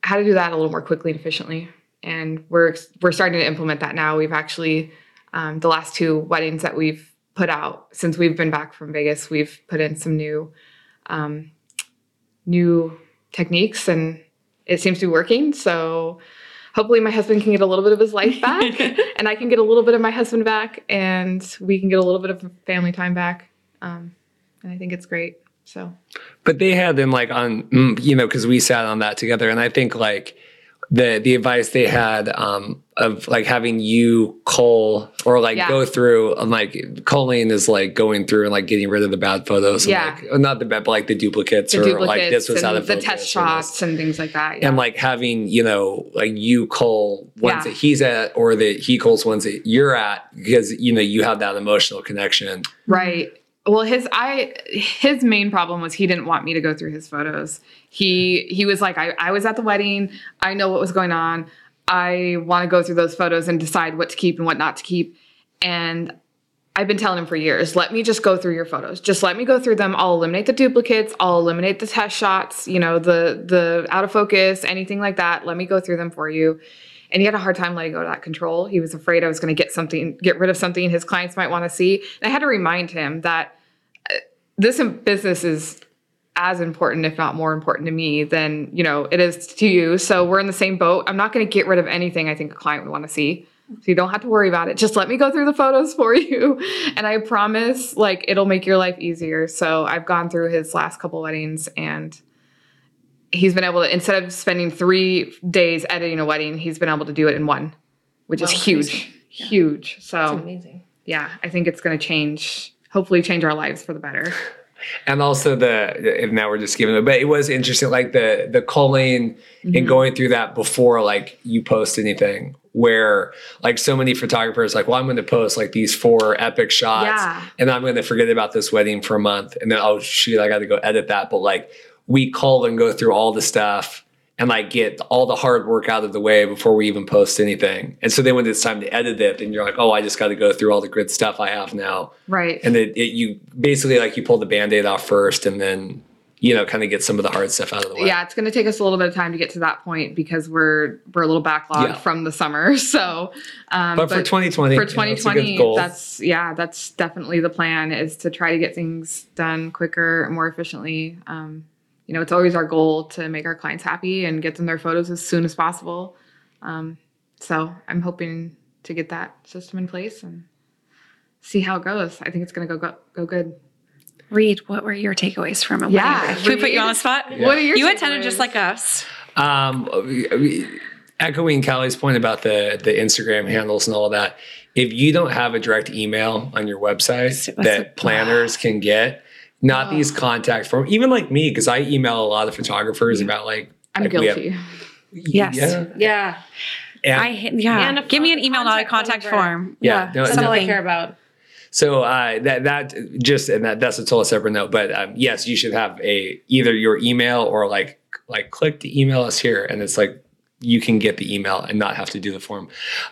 how to do that a little more quickly and efficiently. And we're we're starting to implement that now. We've actually um, the last two weddings that we've put out since we've been back from Vegas, we've put in some new um, new techniques, and it seems to be working. So hopefully, my husband can get a little bit of his life back, and I can get a little bit of my husband back, and we can get a little bit of family time back. Um, and I think it's great. So, but they had them like on, mm, you know, because we sat on that together, and I think like the the advice they had um, of like having you cull or like Yeah. go through and like culling is like going through and like getting rid of the bad photos. and, Yeah. like, not the bad, but like the duplicates the or duplicates like this was out of the test shots and things like that. Yeah. And like having, you know, like you cull ones Yeah. that he's at or that he culls ones that you're at because, you know, you have that emotional connection. Right. Well, his I his main problem was he didn't want me to go through his photos. He he was like, I, I was at the wedding. I know what was going on. I want to go through those photos and decide what to keep and what not to keep. And I've been telling him for years, let me just go through your photos. Just let me go through them. I'll eliminate the duplicates. I'll eliminate the test shots, you know, the the out of focus, anything like that. Let me go through them for you. And he had a hard time letting go of that control. He was afraid I was going to get something, get rid of something his clients might want to see. And I had to remind him that uh, this business is as important, if not more important to me than, you know, it is to you. So we're in the same boat. I'm not going to get rid of anything I think a client would want to see. So you don't have to worry about it. Just let me go through the photos for you. And I promise like it'll make your life easier. So I've gone through his last couple weddings and he's been able to instead of spending 3 days editing a wedding, he's been able to do it in one, which is huge. crazy. Huge. That's So amazing. yeah, I think it's going to change hopefully change our lives for the better. And also the if now we're just giving it, but it was interesting, like the the culling and mm-hmm. going through that before like you post anything. Where like so many photographers like, well, I'm going to post like these four epic shots, Yeah. and I'm going to forget about this wedding for a month, and then oh shoot, I got to go edit that. But like we call and go through all the stuff and like get all the hard work out of the way before we even post anything. And so then when it's time to edit it, then you're like, oh, I just got to go through all the good stuff I have now Right. and it, it you basically like you pull the band-aid off first and then you know kind of get some of the hard stuff out of the way yeah, it's going to take us a little bit of time to get to that point because we're we're a little backlogged Yeah. from the summer. So, um, but, for 2020 for you know, it's a good 2020, that's yeah, that's definitely the plan is to try to get things done quicker, more efficiently. Um, you know, it's always our goal to make our clients happy and get them their photos as soon as possible. Um, so I'm hoping to get that system in place and see how it goes. I think it's going to go, go go good. Reed, what were your takeaways from it? Yeah, wedding? Can we put you on the spot? What are your You attended just like us. um echoing Callie's point about the the Instagram handles and all that if you don't have a direct email on your website that planners can get not these contact form even like me because I email a lot of photographers about like I'm like we have- guilty. Yes. yeah, Yeah. and- I yeah. And Give me an email, not a contact contact form. form. Yeah, no, That's all I care about. So uh, that that just and that that's a total separate note. But um, yes, you should have a either your email or like like click to email us here, and it's like you can get the email and not have to do the form.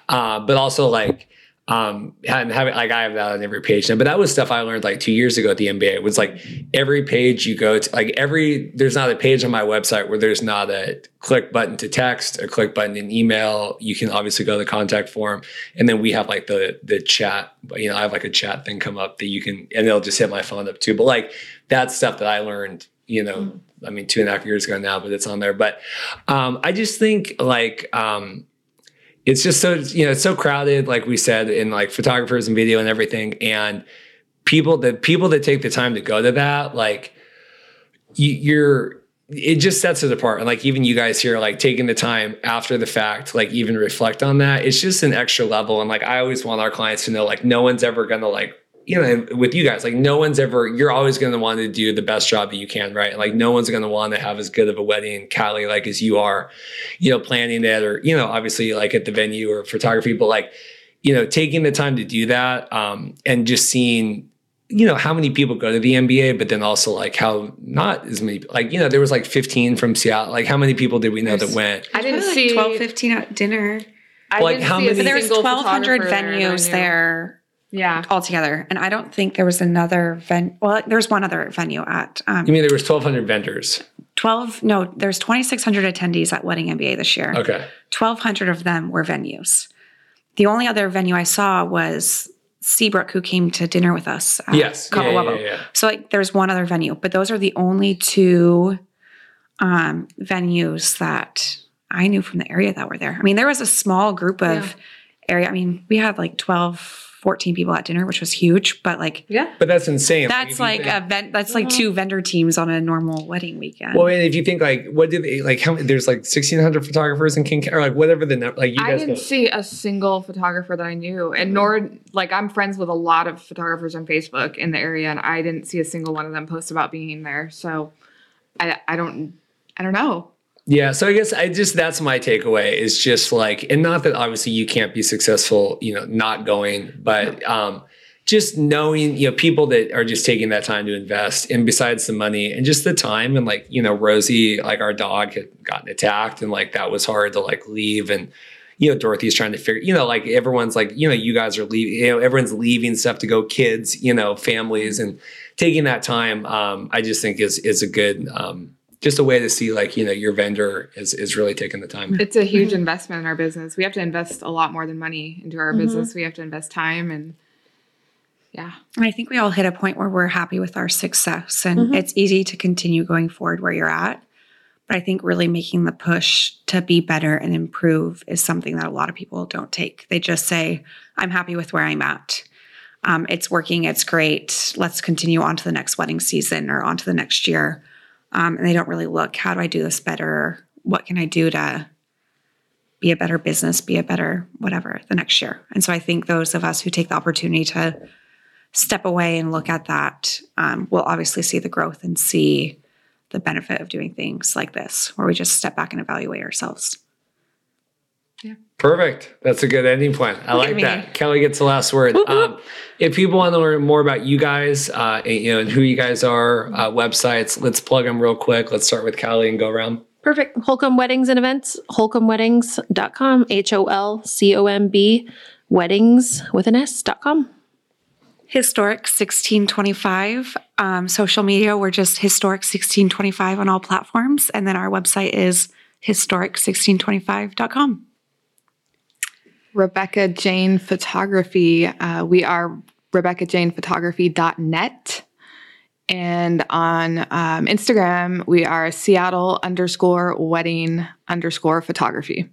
Uh, but also like um and having like I have that on every page now, but that was stuff I learned like two years ago at the MBA. It was like every page you go to, like every there's not a page on my website where there's not a click button to text, a click button in email. You can obviously go to the contact form, and then we have like the the chat. You know, I have like a chat thing come up that you can, and it'll just hit my phone up too. But like that's stuff that I learned. You know, I mean, two and a half years ago now, but it's on there. But um, I just think like um, it's just so you know it's so crowded like we said in like photographers and video and everything. And people the people that take the time to go to that like you, you're it just sets it apart. And like even you guys here like taking the time after the fact like even reflect on that. It's just an extra level. And like i always want our clients to know like no one's ever gonna like you know, with you guys, like no one's ever, you're always going to want to do the best job that you can, right? Like no one's going to want to have as good of a wedding in Cali, like as you are, you know, planning it or, you know, obviously like at the venue or photography, but like, you know, taking the time to do that um, and just seeing, you know, how many people go to the MBA, but then also like how not as many, like, you know, there was like 15 from Seattle. Like how many people did we know that went? I didn't Probably see 12, 15 at dinner. I Like, didn't how see a many- But there was 1,200 photographer there, venues there Yeah. altogether. And I don't think there was another ven. Well, there's one other venue at um, You mean there was 1,200 vendors? 12. No, there's 2,600 attendees at Wedding MBA this year. Okay. 1,200 of them were venues. The only other venue I saw was Seabrook, who came to dinner with us. at Yes. Yeah, yeah, yeah, yeah. So like, there's one other venue, but those are the only two um, venues that I knew from the area that were there. I mean, there was a small group of Yeah. area. I mean, we had like 12, 14 people at dinner, which was huge, but like Yeah. But that's insane. that's you like think- a vent. That's like two vendor teams on a normal wedding weekend. Well, and if you think like, what did they like? How? There's like 1,600 photographers in King, or like whatever the number. Like you I guys didn't know. see a single photographer that I knew, and nor like I'm friends with a lot of photographers on Facebook in the area, and I didn't see a single one of them post about being there. So, I I don't I don't know. Yeah, so I guess I just that's my takeaway is just like, and not that obviously you can't be successful, you know, not going, but um, just knowing, you know, people that are just taking that time to invest, and besides the money and just the time, and like, you know, Rosie, like our dog had gotten attacked, and like that was hard to like leave, and you know, Dorothy's trying to figure, you know, like everyone's like, you know, you guys are leaving, you know, everyone's leaving stuff to go, kids, you know, families, and taking that time, um, I just think is is a good. Um, just a way to see like you know your vendor is is really taking the time It's a huge mm-hmm. investment in our business. We have to invest a lot more than money into our mm-hmm. business. We have to invest time and yeah. And I think we all hit a point where we're happy with our success and mm-hmm. it's easy to continue going forward where you're at. But I think really making the push to be better and improve is something that a lot of people don't take. They just say, I'm happy with where I'm at. Um, it's working, it's great. Let's continue on to the next wedding season or on to the next year. Um, and they don't really look, how do I do this better? What can I do to be a better business, be a better whatever the next year? And so I think those of us who take the opportunity to step away and look at that, um, we'll obviously see the growth and see the benefit of doing things like this, where we just step back and evaluate ourselves. Perfect that's a good ending point i like that kelly gets the last word um, if people want to learn more about you guys uh, and, you know and who you guys are uh, websites let's plug them real quick let's start with kelly and go around Perfect. Holcomb Weddings and Events, holcombweddings.com, H O L C O M B, weddings with an S.com. Historic 1625. Um, social media, we're just Historic 1625 on all platforms. And then our website is historic1625.com. Rebecca Jane Photography. Uh, we are RebeccaJanePhotography.net. And on um, Instagram, we are Seattle underscore wedding underscore photography.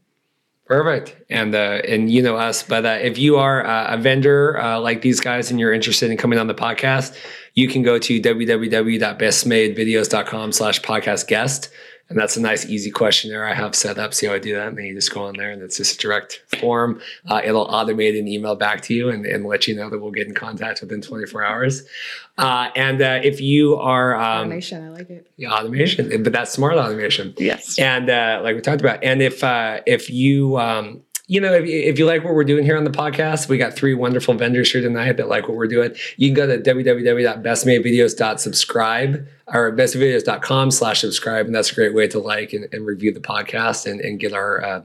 Perfect. And uh, and you know us, but uh, if you are uh, a vendor uh, like these guys and you're interested in coming on the podcast, you can go to www.bestmadevideos.com slash podcast guest. And that's a nice, easy questionnaire I have set up. See how I do that? And then you just go on there and it's just a direct form. Uh, it'll automate an email back to you and, and let you know that we'll get in contact within 24 hours. Uh, and uh, if you are um, Automation, I like it. yeah, automation, but that's smart automation. Yes. And uh, like we talked about, and if uh, if you um, you know if, if you like what we're doing here on the podcast, we got three wonderful vendors here tonight that like what we're doing. You can go to www.bestmadevideos.subscribe or bestmadevideos.com slash subscribe, and that's a great way to like and, and review the podcast and, and get our uh,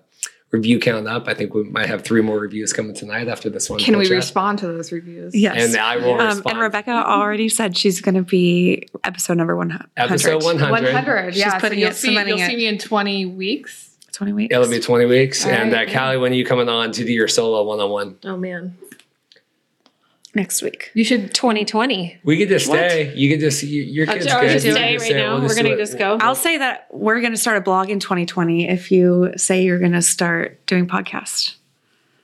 review count up. I think we might have three more reviews coming tonight after this one. Can we Chat. respond to those reviews? Yes. And I will Um, and Rebecca already said she's going to be episode number 100. Episode 100. 100. She's Yeah. putting so you'll it, see, you'll it. see me in 20 weeks. 20 weeks. It'll be 20 weeks. All and uh, right, Callie, when are you coming on to do your solo one on one? Oh man. next week. You should 2020. We could just stay. You could just, you, your Uh, kids or good. just You stay right stay. now. We'll We're gonna just go. I'll say that we're going to start a blog in 2020 if you say you're going to start doing podcast.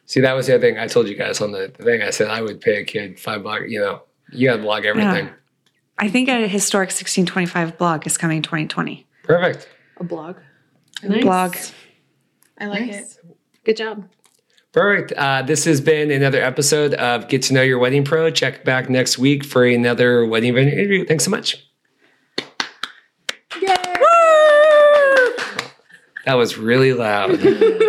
See, that was the other thing I told you guys on the thing. I said I would pay a kid five bucks. You know, you got to blog everything. Yeah. I think a historic 1625 blog is coming 2020. Perfect. a blog. Nice. Blog. I like Nice. Good job. Perfect. Uh, this has been another episode of Get to Know Your Wedding Pro. Check back next week for another wedding venue interview. Thanks so much. That was really loud.